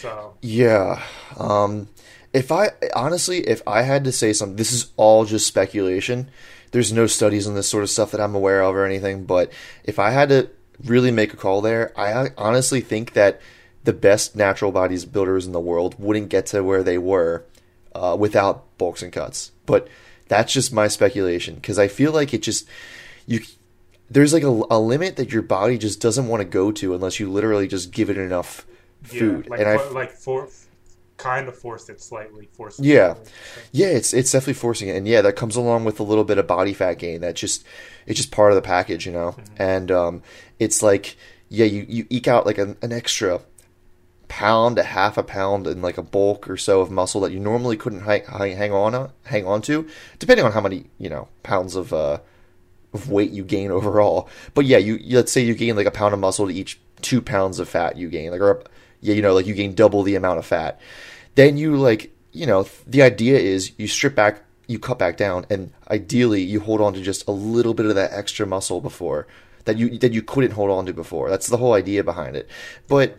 So Yeah. Um if I honestly if I had to say something this is all just speculation. There's no studies on this sort of stuff that I'm aware of or anything, but if I had to really make a call there, I honestly think that the best natural bodies builders in the world wouldn't get to where they were uh, without bulks and cuts. But That's just my speculation because I feel like it just you there's like a, a limit that your body just doesn't want to go to unless you literally just give it enough food. Yeah, like and I like for kind of forced it slightly, forced. it Yeah. slightly. Yeah, it's it's definitely forcing it, and yeah, that comes along with a little bit of body fat gain. That just it's just part of the package, you know. And um, it's like yeah, you you eke out like an, an extra pound, a half a pound, in like a bulk or so of muscle that you normally couldn't hang, hang on hang on to, depending on how many you know pounds of uh, of weight you gain overall. But yeah, you you- let's say you gain like a pound of muscle to each two pounds of fat you gain, like or yeah, you know, like you gain double the amount of fat. Then you like you know the idea is you strip back, you cut back down, and ideally you hold on to just a little bit of that extra muscle before that you that you couldn't hold on to before. That's the whole idea behind it. But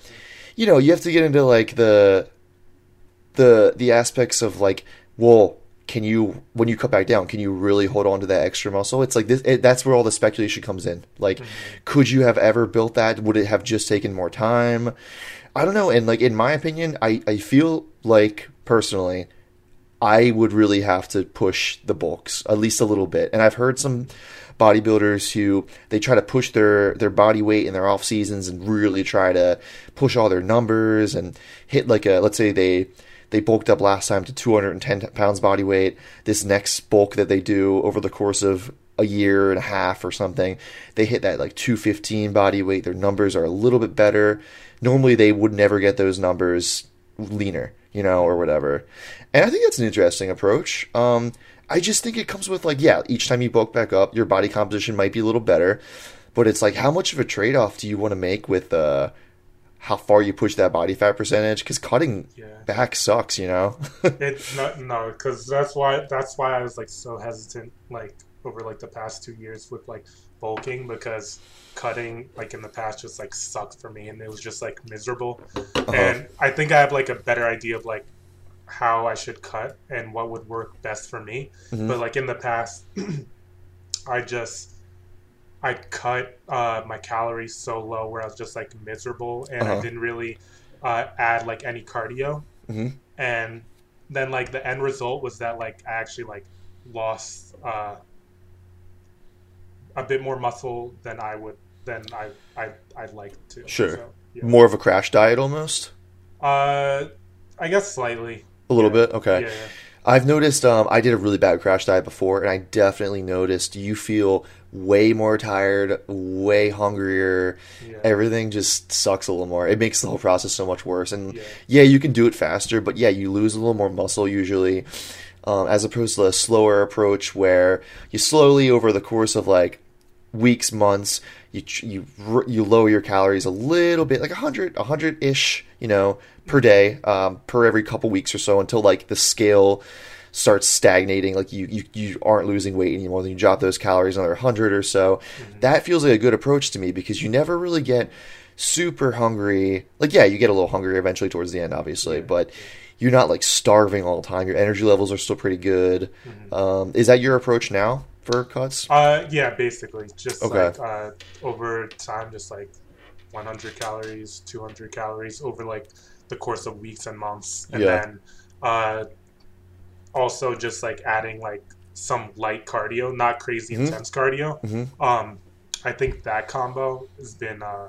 you know, you have to get into like the the the aspects of like, well, can you when you cut back down, can you really hold on to that extra muscle? It's like this. It, that's where all the speculation comes in. Like, mm-hmm. could you have ever built that? Would it have just taken more time? I don't know. And like in my opinion, I I feel like personally, I would really have to push the bulks at least a little bit. And I've heard some bodybuilders who they try to push their their body weight in their off seasons and really try to push all their numbers and hit like a let's say they they bulked up last time to 210 pounds body weight. This next bulk that they do over the course of a year and a half or something, they hit that like 215 body weight. Their numbers are a little bit better. Normally, they would never get those numbers leaner, you know, or whatever. And I think that's an interesting approach. Um, I just think it comes with like, yeah, each time you bulk back up, your body composition might be a little better, but it's like, how much of a trade off do you want to make with uh, how far you push that body fat percentage? Because cutting Yeah. back sucks, you know. It's not no, because that's why that's why I was like so hesitant like over like the past two years with like bulking because cutting like in the past just like sucked for me and it was just like miserable. And I think I have like a better idea of like how I should cut and what would work best for me. Mhm. But like in the past, I just I cut uh, my calories so low where I was just like miserable and Uh-huh. I didn't really uh, add like any cardio Mhm. and then like the end result was that like I actually like lost uh, a bit more muscle than I would than I I I'd like to. Sure. So, yeah. More of a crash diet almost. Uh, I guess slightly. A little Yeah. bit, okay. Yeah. yeah. I've noticed. Um, I did a really bad crash diet before, and I definitely noticed you feel way more tired, way hungrier. Yeah. Everything just sucks a little more. It makes the whole process so much worse. And Yeah. yeah, you can do it faster, but yeah, you lose a little more muscle usually, um, as opposed to a slower approach where you slowly over the course of like weeks, months, you you you lower your calories a little bit, like a hundred, a hundred ish, you know, per day, um, per every couple weeks or so, until like the scale starts stagnating. Like you you, you aren't losing weight anymore. Then you drop those calories another hundred or so. That feels like a good approach to me because you never really get super hungry. Like yeah, you get a little hungry eventually towards the end, obviously, but. You're not like starving all the time. Your energy levels are still pretty good. Um, is that your approach now for cuts? Uh, yeah, basically, just Okay. like uh, over time, just like 100 calories, 200 calories over like the course of weeks and months, and Yeah. then uh, also just like adding like some light cardio, not crazy Mhm. intense cardio. Mhm. Um, I think that combo has been uh,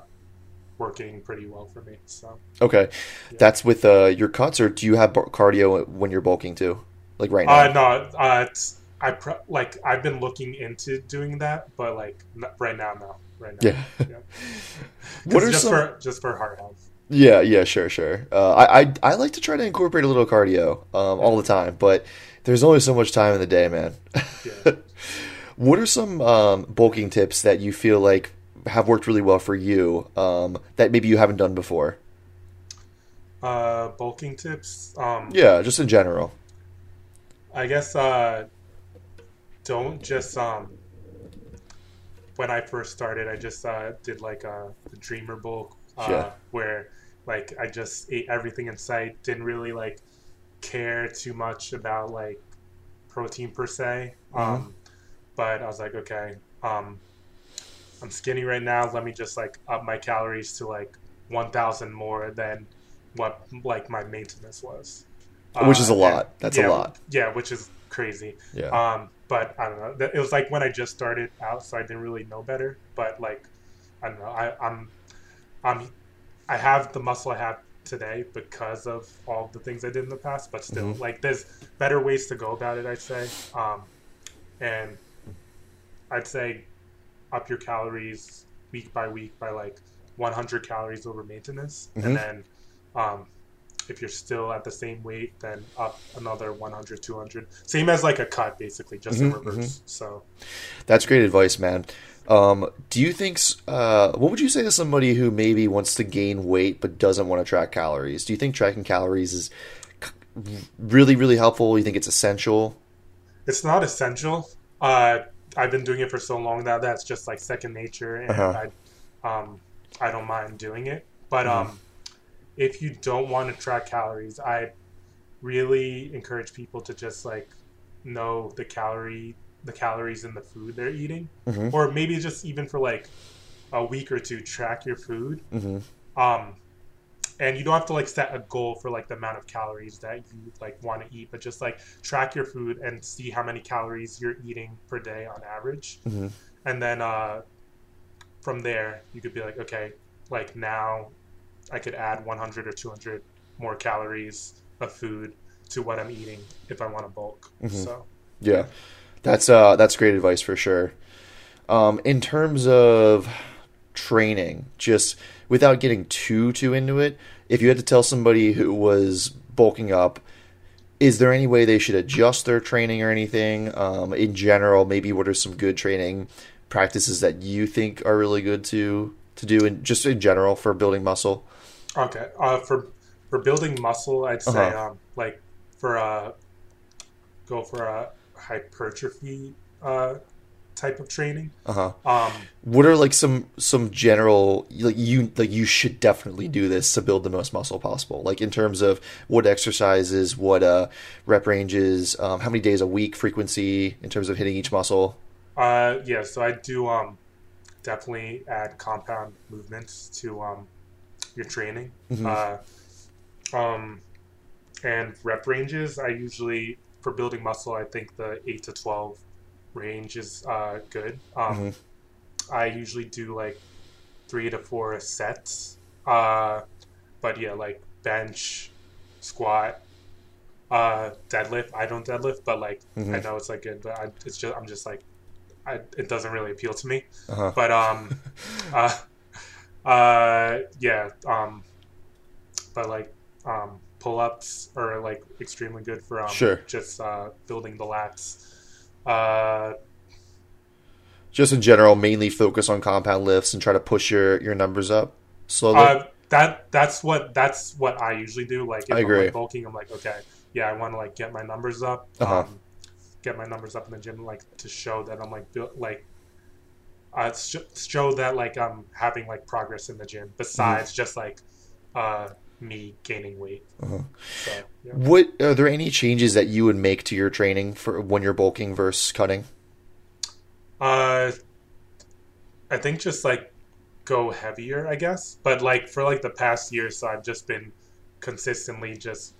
working pretty well for me. So Okay, that's with uh, your cuts, or do you have cardio when you're bulking too? Like right now? uh, no, uh, it's, I pro- like I've been looking into doing that, but like n- right now, no, right now. yeah. Yeah. what are just some? for just for heart health? Yeah, yeah, sure, sure. Uh, I, I I like to try to incorporate a little cardio um, all the time, but there's only so much time in the day, man. Yeah. what are some um, bulking tips that you feel like have worked really well for you um, that maybe you haven't done before? Uh, bulking tips. Um, Yeah, just in general. I guess uh, don't just um. When I first started, I just uh, did like a, a dreamer bulk, uh, Yeah. where like I just ate everything in sight. Didn't really like care too much about like protein per se. Um, but I was like, okay, um, I'm skinny right now. Let me just like up my calories to like 1,000 more than what like my maintenance was. Which is a Uh, lot. That's a lot. Yeah, which is crazy. Yeah. Um, but I don't know. It was like when I just started out, so I didn't really know better. But like, I don't know. I, I'm, I'm, I have the muscle I have today because of all the things I did in the past. But still, Mhm. like, there's better ways to go about it. I'd say, um, and I'd say up your calories week by week by like 100 calories over maintenance, Mhm. and then. Um, if you're still at the same weight, then up another 100, 200. Same as like a cut, basically, just in Mhm, reverse. So, That's great advice, man. Um, do you think? Uh, what would you say to somebody who maybe wants to gain weight but doesn't want to track calories? Do you think tracking calories is really, really helpful? You think it's essential? it's not essential. Uh, I've been doing it for so long that that's just like second nature, and Uh-huh. I, um, I don't mind doing it. But Mhm. um, if you don't want to track calories, I really encourage people to just like know the calorie, the calories in the food they're eating, Mm-hmm. or maybe just even for like a week or two, track your food. Mm-hmm. um and you don't have to like set a goal for like the amount of calories that you like want to eat but just like track your food and see how many calories you're eating per day on average Mm-hmm. and then uh from there you could be like okay like now i could add 100 or 200 more calories of food to what i'm eating if i want to bulk Mhm. so Yeah, that's uh, that's great advice for sure. Um, in terms of training, just without getting too too into it, if you had to tell somebody who was bulking up, is there any way they should adjust their training or anything? Um, in general, maybe what are some good training practices that you think are really good to to do, and just in general for building muscle? Okay uh for for building muscle i'd say Uh-huh. um like for a go for a hypertrophy uh type of training Uh huh. um What are like some some general like you like you should definitely do this to build the most muscle possible. Like in terms of what exercises, what uh rep ranges, um, how many days a week, frequency in terms of hitting each muscle. uh yeah so i do um definitely add compound movements to um your training Mhm. uh um and rep ranges i usually for building muscle i think the 8 to 12 range is uh good um Mhm. i usually do like three to four sets uh but yeah like bench squat uh deadlift i don't deadlift but like i Mhm. know it's like good but I, it's just i'm just like I, it doesn't really appeal to me Uh-huh. but um uh uh yeah um but like um pull-ups are like extremely good for um Sure. just uh building the lats uh Just in general, mainly focus on compound lifts and try to push your your numbers up slowly. Uh, that that's what that's what I usually do. Like if I I'm agree. like bulking, I'm like, okay, yeah, I want to like get my numbers up, Uh-huh. um, get my numbers up in the gym, like to show that I'm like built like uh, sh- show that like I'm having like progress in the gym besides just like uh me gaining weight. Uh-huh. So yeah. What are there any changes that you would make to your training for when you're bulking versus cutting? Uh, I think just like go heavier, I guess. But like for like the past year, so I've just been consistently just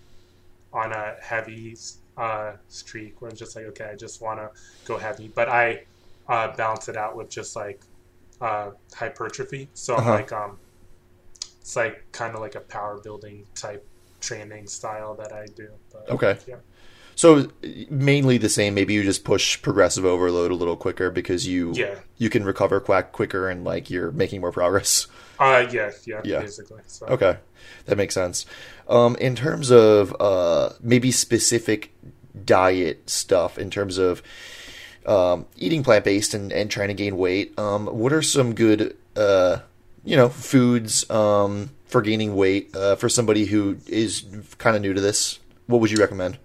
on a heavy uh, streak where I'm just like, okay, I just want to go heavy, but I uh, balance it out with just like uh, hypertrophy. So I'm Uh-huh. like, um, it's like kind of like a power building type training style that I do. But, Okay. Yeah. So mainly the same. Maybe you just push progressive overload a little quicker because you Yeah. you can recover quack quicker and like you're making more progress. Uh, yeah, yeah, Yeah. basically. So. Okay, that makes sense. Um, in terms of uh, maybe specific diet stuff, in terms of um, eating plant based and, and trying to gain weight, um, what are some good uh, you know foods um, for gaining weight uh, for somebody who is kind of new to this? What would you recommend?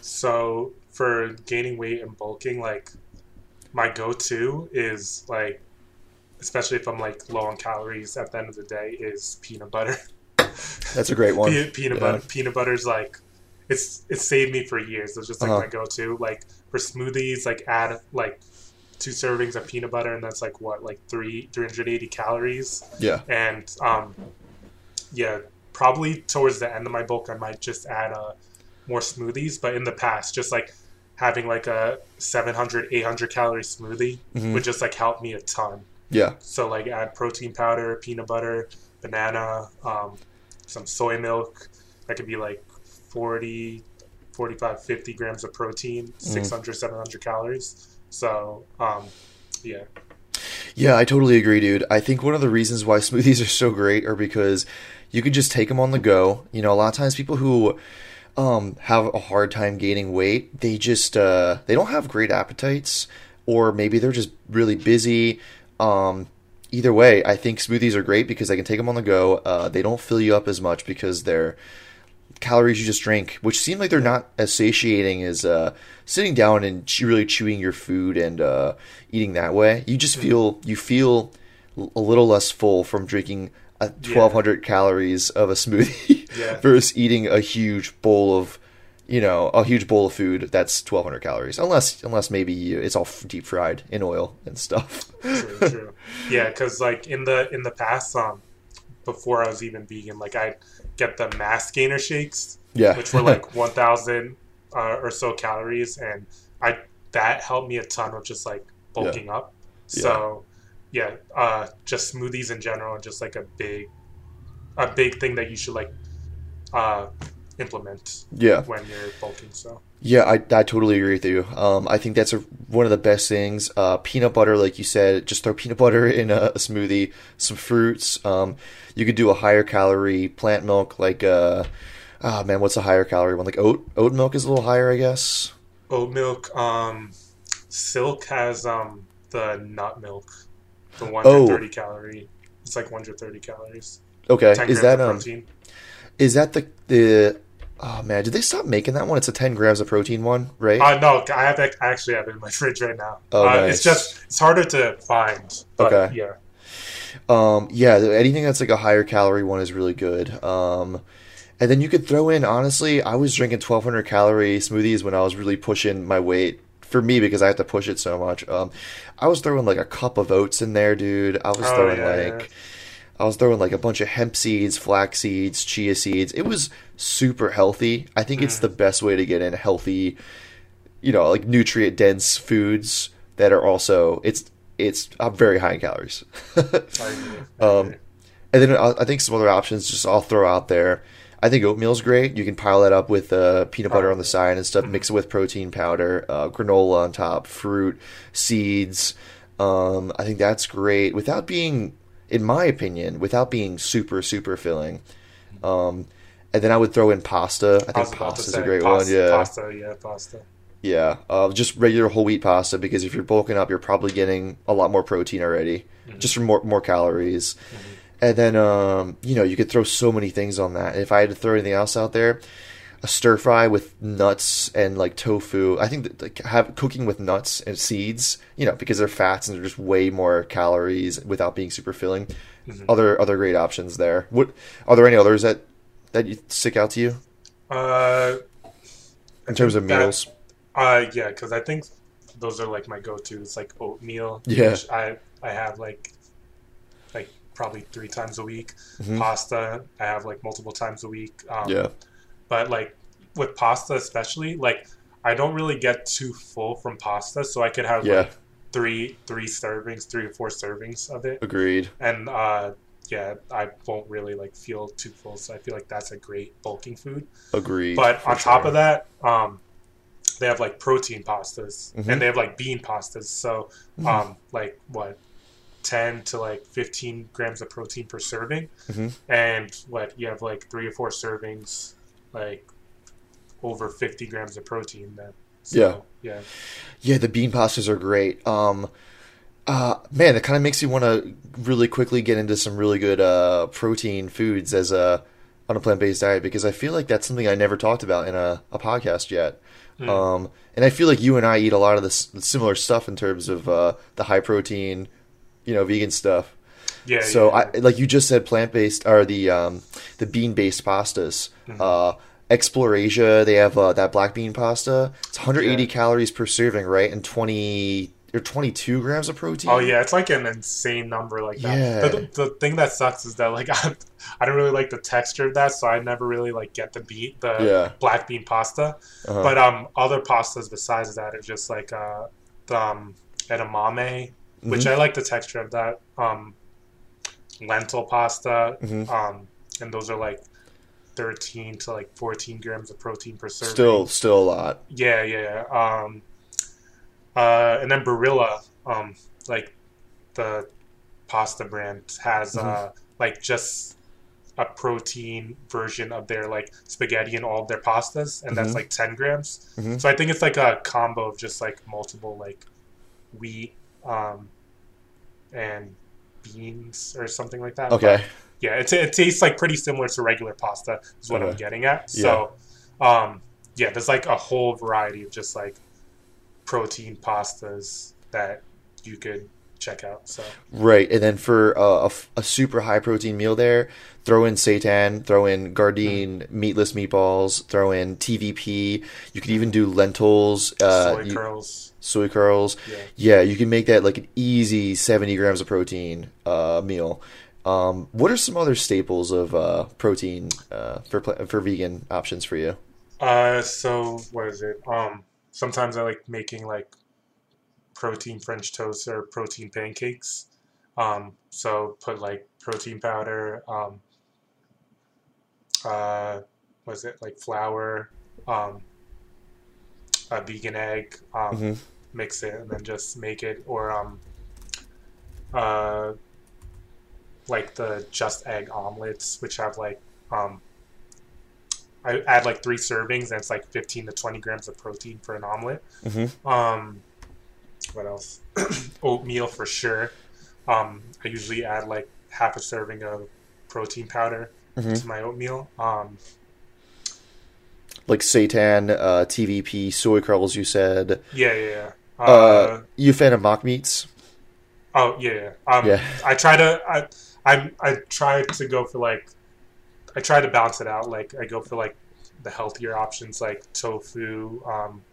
So for gaining weight and bulking, like my go-to is like, especially if I'm like low on calories at the end of the day, is peanut butter. That's a great one. Pe- peanut Yeah. butter. Peanut butter's like, it's it saved me for years. It's just like Uh-huh. my go-to. Like for smoothies, like add like two servings of peanut butter, and that's like what like three 380 calories. Yeah. And um, yeah, probably towards the end of my bulk, I might just add uh, more smoothies. But in the past, just like having like a 700 800 calorie smoothie Mhm. would just like help me a ton Yeah. so like add protein powder peanut butter banana um, some soy milk that could be like 40 45 50 grams of protein 600 700 calories so um, yeah Yeah, I totally agree, dude. I think one of the reasons why smoothies are so great are because you can just take them on the go. You know, a lot of times people who um, have a hard time gaining weight, they just uh, they don't have great appetites, or maybe they're just really busy. Um, either way, I think smoothies are great because I can take them on the go. Uh, they don't fill you up as much because they're calories you just drink, which seem like they're not as satiating as uh, sitting down and chew- really chewing your food and uh, eating that way. You just feel you feel a little less full from drinking a twelve hundred calories of a smoothie Yeah. versus eating a huge bowl of you know a huge bowl of food that's twelve hundred calories. Unless unless maybe you, it's all deep fried in oil and stuff. true, true. Yeah, because like in the in the past, um, before I was even vegan, like I get the mass gainer shakes, yeah, which were like one thousand uh, or so calories, and I that helped me a ton with just like bulking up. So yeah, uh, just smoothies in general, just like a big a big thing that you should like uh, implement yeah. when you're bulking. So Yeah, I, I totally agree with you. Um, I think that's a, one of the best things. Uh, peanut butter, like you said, just throw peanut butter in a, a smoothie, some fruits. Um, you could do a higher calorie plant milk, like uh, oh man, what's a higher calorie one? Like oat oat milk is a little higher, I guess. oat milk, um, Silk has um the nut milk, the 130 calorie. It's like 130 calories. Okay, is that um protein. is that the the oh man, did they stop making that one? It's a ten grams of protein one, right? Uh, no, I have I actually have it in my fridge right now. Oh, uh, nice. It's just it's harder to find. But Okay. Yeah. Um, yeah, anything that's like a higher calorie one is really good. Um, and then you could throw in, honestly, I was drinking 1200 calorie smoothies when I was really pushing my weight for me because I have to push it so much. Um, I was throwing like a cup of oats in there, dude. I was Oh, throwing yeah, like, yeah. I was throwing like a bunch of hemp seeds, flax seeds, chia seeds. It was super healthy. I think Mm. it's the best way to get in healthy, you know, like nutrient dense foods that are also, it's, it's uh, very high in calories. I agree. I Um. And then I I think some other options just I'll throw out there. I think oatmeal's great. You can pile that up with uh, peanut butter on the side and stuff. Mix it with protein powder, uh, granola on top, fruit, seeds. Um, I think that's great without being, in my opinion, without being super super filling. Um, and then I would throw in pasta. I think to pasta's a great pasta, one. Yeah, Pasta, yeah, pasta. yeah. Uh, just regular whole wheat pasta because if you're bulking up, you're probably getting a lot more protein already, just from more more calories. And then um, you know you could throw so many things on that. If I had to throw anything else out there, a stir fry with nuts and like tofu. I think that like have cooking with nuts and seeds, you know, because they're fats and they're just way more calories without being super filling. Other other great options there. What are there any others that that you stick out to you Uh, in terms of that- meals? uh, yeah, because I think those are like my go-tos, like oatmeal. Yeah. which I I have like like probably three times a week. Mhm. Pasta, I have like multiple times a week. Um, Yeah. But like with pasta especially like i don't really get too full from pasta so i could have Yeah. like three three servings three or four servings of it Agreed. and uh yeah i won't really like feel too full so i feel like that's a great bulking food Agreed. but on top sure. of that um they have like protein pastas Mhm. and they have like bean pastas so Mhm. um like what 10 to like 15 grams of protein per serving Mhm. and what you have like three or four servings like over 50 grams of protein then so, Yeah. yeah Yeah, the bean pastas are great. Um, uh, man, that kind of makes you want to really quickly get into some really good uh, protein foods as a on a plant based diet because I feel like that's something I never talked about in a, a podcast yet. Mm. Um, and I feel like you and I eat a lot of this similar stuff in terms of uh, the high protein, you know, vegan stuff. Yeah So yeah, I like you just said plant based or the um, the bean based pastas. Mm-hmm. Uh, Explore Asian, they have uh, that black bean pasta. It's 180 Yeah. calories per serving, right? And 20 or 22 grams of protein. Oh yeah, it's like an insane number like that. Yeah. The, the thing that sucks is that like I, I don't really like the texture of that, so I never really like get the beat the Yeah. black bean pasta. Uh-huh. But um, other pastas besides that are just like uh, the um, edamame, which Mhm. I like the texture of that. Um, lentil pasta, Mhm. um, and those are like thirteen to like fourteen grams of protein per serving. Still, still a lot. Yeah, yeah. yeah. Um, uh, and then Barilla, um, like the pasta brand, has uh, like just a protein version of their like spaghetti and all of their pastas, and that's Mhm. like ten grams. Mhm. So I think it's like a combo of just like multiple like wheat um, and beans or something like that. But, Okay. yeah, it, it tastes like pretty similar to regular pasta. Is what I'm getting at. So, um, yeah, there's like a whole variety of just like protein pastas that you could check out. So Right, and then for uh, a, a super high protein meal there, throw in seitan, throw in Gardein meatless meatballs, throw in TVP. You could even do lentils, uh, soy you- curls. Soy curls. Yeah. Yeah, you can make that like an easy 70 grams of protein uh, meal. Um, what are some other staples of uh, protein uh, for for vegan options for you? Uh, so what is it? Um, sometimes I like making like protein French toast or protein pancakes. Um, so put like protein powder, um, uh, what is it like flour, um, a vegan egg, um, Mhm. Mix it and then just make it or um, uh, like the just egg omelets, which have like um, I add like three servings, and it's like 15 to 20 grams of protein for an omelet. Mhm. Um, what else? Oatmeal for sure. Um, I usually add like half a serving of protein powder Mhm. to my oatmeal. Um, Like seitan, uh, TVP, soy curls. You said. yeah, yeah, yeah. Uh, Uh, you a fan of mock meats? oh, yeah, yeah. Um, Yeah. I try to, I, I, I try to go for like, I try to balance it out. Like I go for like the healthier options, like tofu. Um,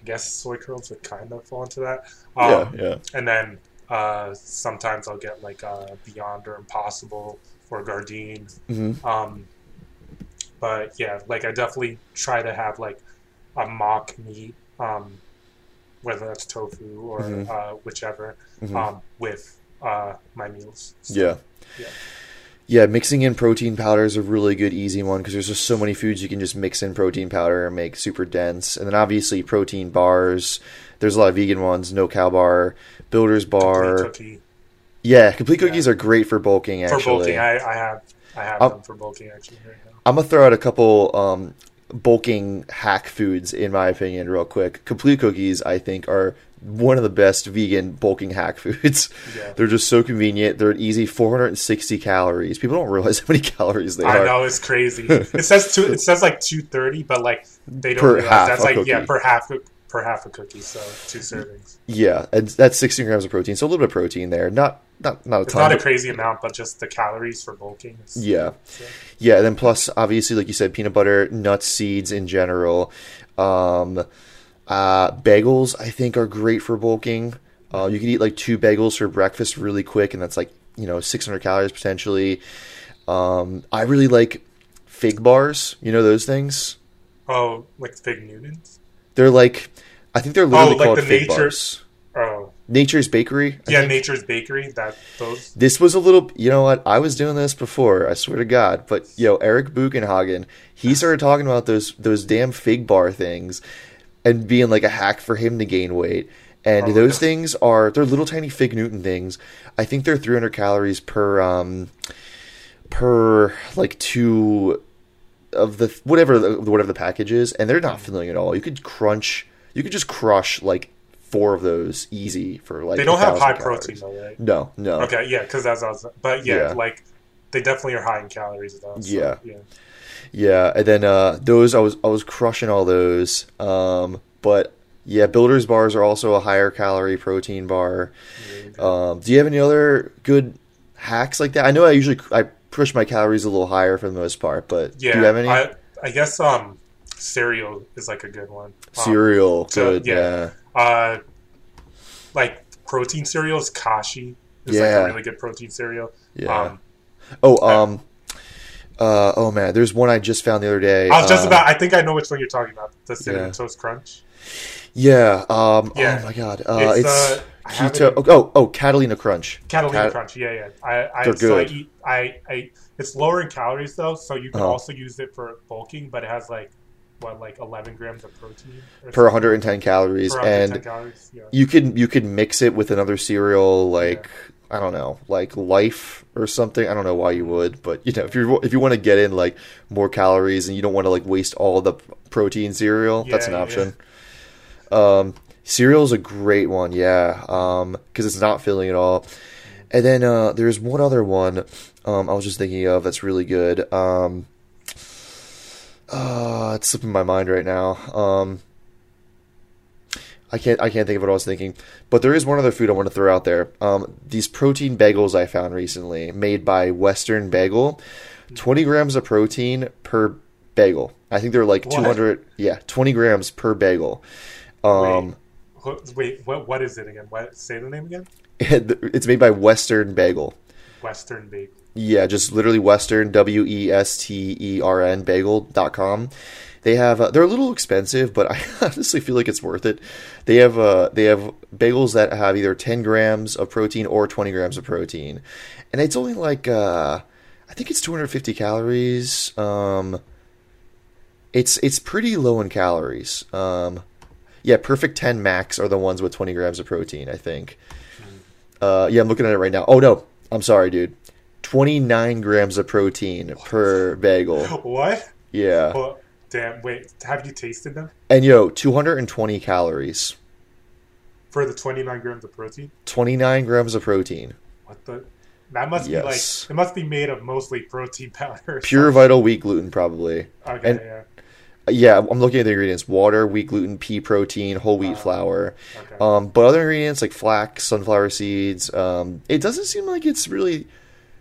I guess soy curls would kind of fall into that. Um, yeah, yeah. and then uh, sometimes I'll get like uh, Beyond or Impossible or Gardein. hmm Um, but yeah, like I definitely try to have like a mock meat, um, whether that's tofu or Mhm. uh, whichever, Mhm. um, with uh, my meals. So, Yeah. yeah. Yeah, mixing in protein powder is a really good, easy one because there's just so many foods you can just mix in protein powder and make super dense. And then obviously protein bars. There's a lot of vegan ones, no cow bar, builder's Complete bar. cookie. Yeah, complete Yeah. cookies are great for bulking. Actually, For bulking, I, I have I have Um, them for bulking actually right now. I'm gonna throw out a couple um, bulking hack foods in my opinion, real quick. Complete cookies, I think, are one of the best vegan bulking hack foods. Yeah. They're just so convenient. They're an easy 460 calories. People don't realize how many calories they I are. I know it's crazy. it says two. It says like two thirty, but like they don't Per realize that's like yeah cookie. per half per half a cookie. So two servings. Yeah, and that's 16 grams of protein, so a little bit of protein there. Not not not a It's ton. not a crazy amount, but just the calories for bulking. Yeah, so- yeah. And then plus, obviously, like you said, peanut butter, nuts, seeds in general. Um, uh, bagels, I think, are great for bulking. Uh, you can eat like two bagels for breakfast really quick, and that's like you know 600 calories potentially. Um, I really like fig bars. You know those things? Oh, like fig Newtons. They're like, I think they're literally Oh, like called the fig nature- bars. Oh, Nature's Bakery. I yeah, think. Nature's Bakery. That those. This was a little, you know what? I was doing this before. I swear to God. But yo, Eric Buchenhagen, he started talking about those those damn fig bar things, and being like a hack for him to gain weight. And Oh, those yeah. things are they're little tiny fig Newton things. I think they're 300 calories per um per like two of the whatever the, whatever the package is, and they're not filling at all. You could crunch, you could just crush like four of those easy for like. They don't have high calories. protein though, right? No, no. Okay, yeah, because that's I was. But yeah, Yeah. like they definitely are high in calories though. So, Yeah. yeah. Yeah, and then uh, those I was I was crushing all those. Um, but yeah, Builders bars are also a higher calorie protein bar. Um, do you have any other good hacks like that? I know I usually I push my calories a little higher for the most part, but Yeah, do you have any I, I guess um, cereal is like a good one. Um, cereal? so, good, yeah. yeah. Uh, like protein cereals. Kashi is Yeah. like a really good protein cereal. Yeah. Um, oh, um, uh, oh man, there's one I just found the other day. I was just uh, about. I think I know which one you're talking about. The cinnamon Yeah. toast crunch. Yeah. Um. Yeah. Oh my god. Uh, It's, it's, I have it keto. in- Oh, oh, Catalina Crunch. Catalina Cat- Crunch, yeah, yeah. I, I They're so I eat. I, I it's lower in calories though, so you can Uh-huh. also use it for bulking, but it has like what like 11 grams of protein per 110 calories, Per 110 and calories. Yeah. you can you can mix it with another cereal like I don't know, like Life or something. I don't know why you would, but you know, if you if you want to get in like more calories and you don't want to like waste all the protein cereal, that's an Yeah, yeah. option. Um, cereal is a great one, yeah, um, because it's not filling at all. And then uh, there's one other one um, I was just thinking of that's really good. Um, uh, it's slipping my mind right now. Um, I can't I can't think of what I was thinking. But there is one other food I want to throw out there. Um, these protein bagels I found recently, made by Western Bagel, twenty grams of protein per bagel. I think they're like two hundred. Yeah, twenty grams per bagel. Um, Wait, wait, what what is it again? What say the name again? it's made by Western Bagel. Western Bagel. Yeah, just literally Western W E S T E R N bagel.com. They have uh, they're a little expensive, but I honestly feel like it's worth it. They have uh they have bagels that have either 10 grams of protein or 20 grams of protein. And it's only like uh I think it's 250 calories. Um it's it's pretty low in calories. Um yeah, Perfect 10 Max are the ones with 20 grams of protein, I think. Uh, yeah, I'm looking at it right now. Oh no, I'm sorry, dude. 29 grams of protein per bagel. What? Yeah, damn. Wait, have you tasted them and yo, 220 calories. for the 29 grams of protein? 29 grams of protein. What the? That must Yes. be like it must be made of mostly protein powder. Pure Vital wheat gluten, probably. Okay, and- yeah. Yeah, I'm looking at the ingredients: water, wheat gluten, pea protein, whole wheat Uh, flour. Okay. Um, but other ingredients like flax, sunflower seeds. Um, it doesn't seem like it's really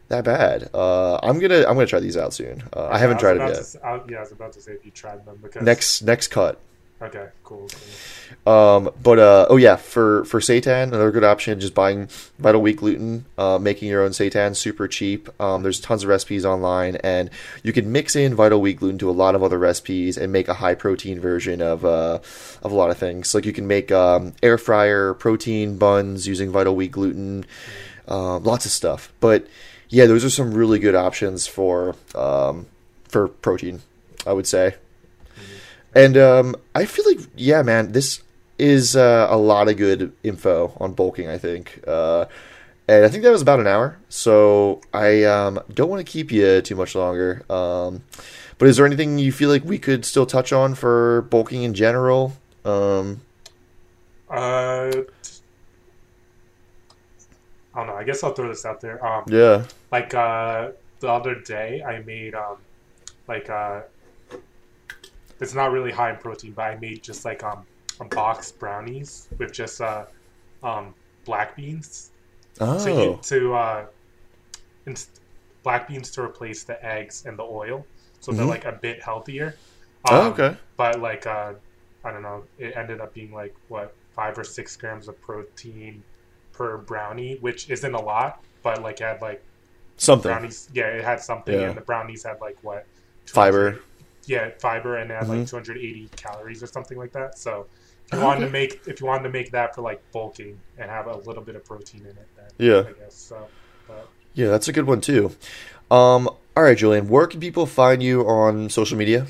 that bad. Uh, I'm gonna I'm gonna try these out soon. Uh, I haven't was tried it yet. to I- yeah, I was about to say if you tried them because Next next cut. Okay, cool. Um, but uh, oh yeah, for for seitan, another good option. Just buying Vital Wheat gluten, uh, making your own seitan, super cheap. Um, there's tons of recipes online, and you can mix in Vital Wheat gluten to a lot of other recipes and make a high protein version of uh, of a lot of things. Like you can make um, air fryer protein buns using Vital Wheat gluten, um, lots of stuff. But yeah, those are some really good options for um, for protein. I would say. And um, I feel like, yeah, man, this is uh, a lot of good info on bulking. I think, uh, and I think that was about an hour. So I um, don't want to keep you too much longer. Um, but is there anything you feel like we could still touch on for bulking in general? Um, Uh, I don't know. I guess I'll throw this out there. Um, yeah. like uh, the other day, I made um, like uh, it's not really high in protein, but I made just like um, a box brownies with just uh, um, black beans. Oh. You, to uh, inst- black beans to replace the eggs and the oil, so they're Mhm. like a bit healthier. Oh, Um, okay. But like uh, I don't know, it ended up being like what five or six grams of protein per brownie, which isn't a lot, but like it had like Something. brownies. Yeah, it had something, Yeah. and the brownies had like what Fiber. Yeah, fiber, and it had like Mhm. 280 calories or something like that. So if you Oh, wanted to make if you wanted to make that for like bulking and have a little bit of protein in it, then Yeah. I guess so. But Yeah, that's a good one too. Um, all right, Julien, where can people find you on social media?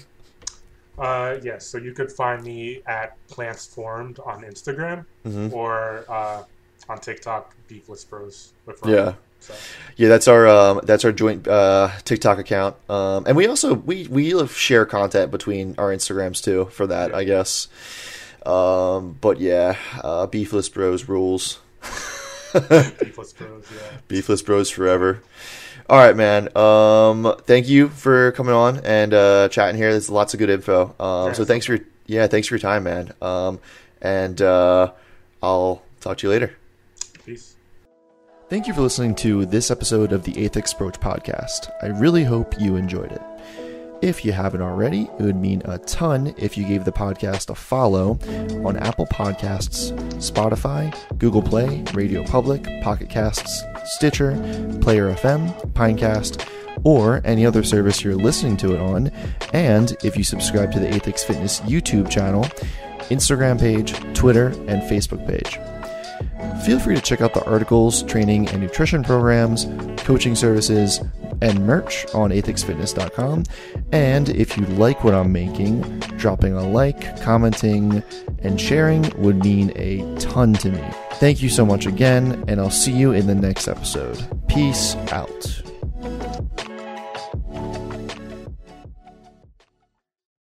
uh, yes, so you could find me at Plants Formed on Instagram Mhm. or uh, on TikTok, Beefless Bros. With Ryan. Yeah. So, Yeah, that's our um, that's our joint uh, TikTok account, um, and we also we we share content between our Instagrams too for that, I guess. Um, but yeah, uh, beefless bros rules. Beefless Bros. Yeah. beefless bros forever. All right, man. Um, thank you for coming on and uh, chatting here. There's lots of good info. Um, so thanks for your, yeah, thanks for your time, man. Um, and uh, I'll talk to you later. Thank you for listening to this episode of the Aethix Approach podcast. I really hope you enjoyed it. If you haven't already, it would mean a ton if you gave the podcast a follow on Apple Podcasts, Spotify, Google Play, Radio Public, Pocket Casts, Stitcher, Player FM, Pinecast, or any other service you're listening to it on, and if you subscribe to the Aethix Fitness YouTube channel, Instagram page, Twitter, and Facebook page. Feel free to check out the articles, training and nutrition programs, coaching services, and merch on aethixfitness.com. And if you like what I'm making, dropping a like, commenting, and sharing would mean a ton to me. Thank you so much again, and I'll see you in the next episode. Peace out.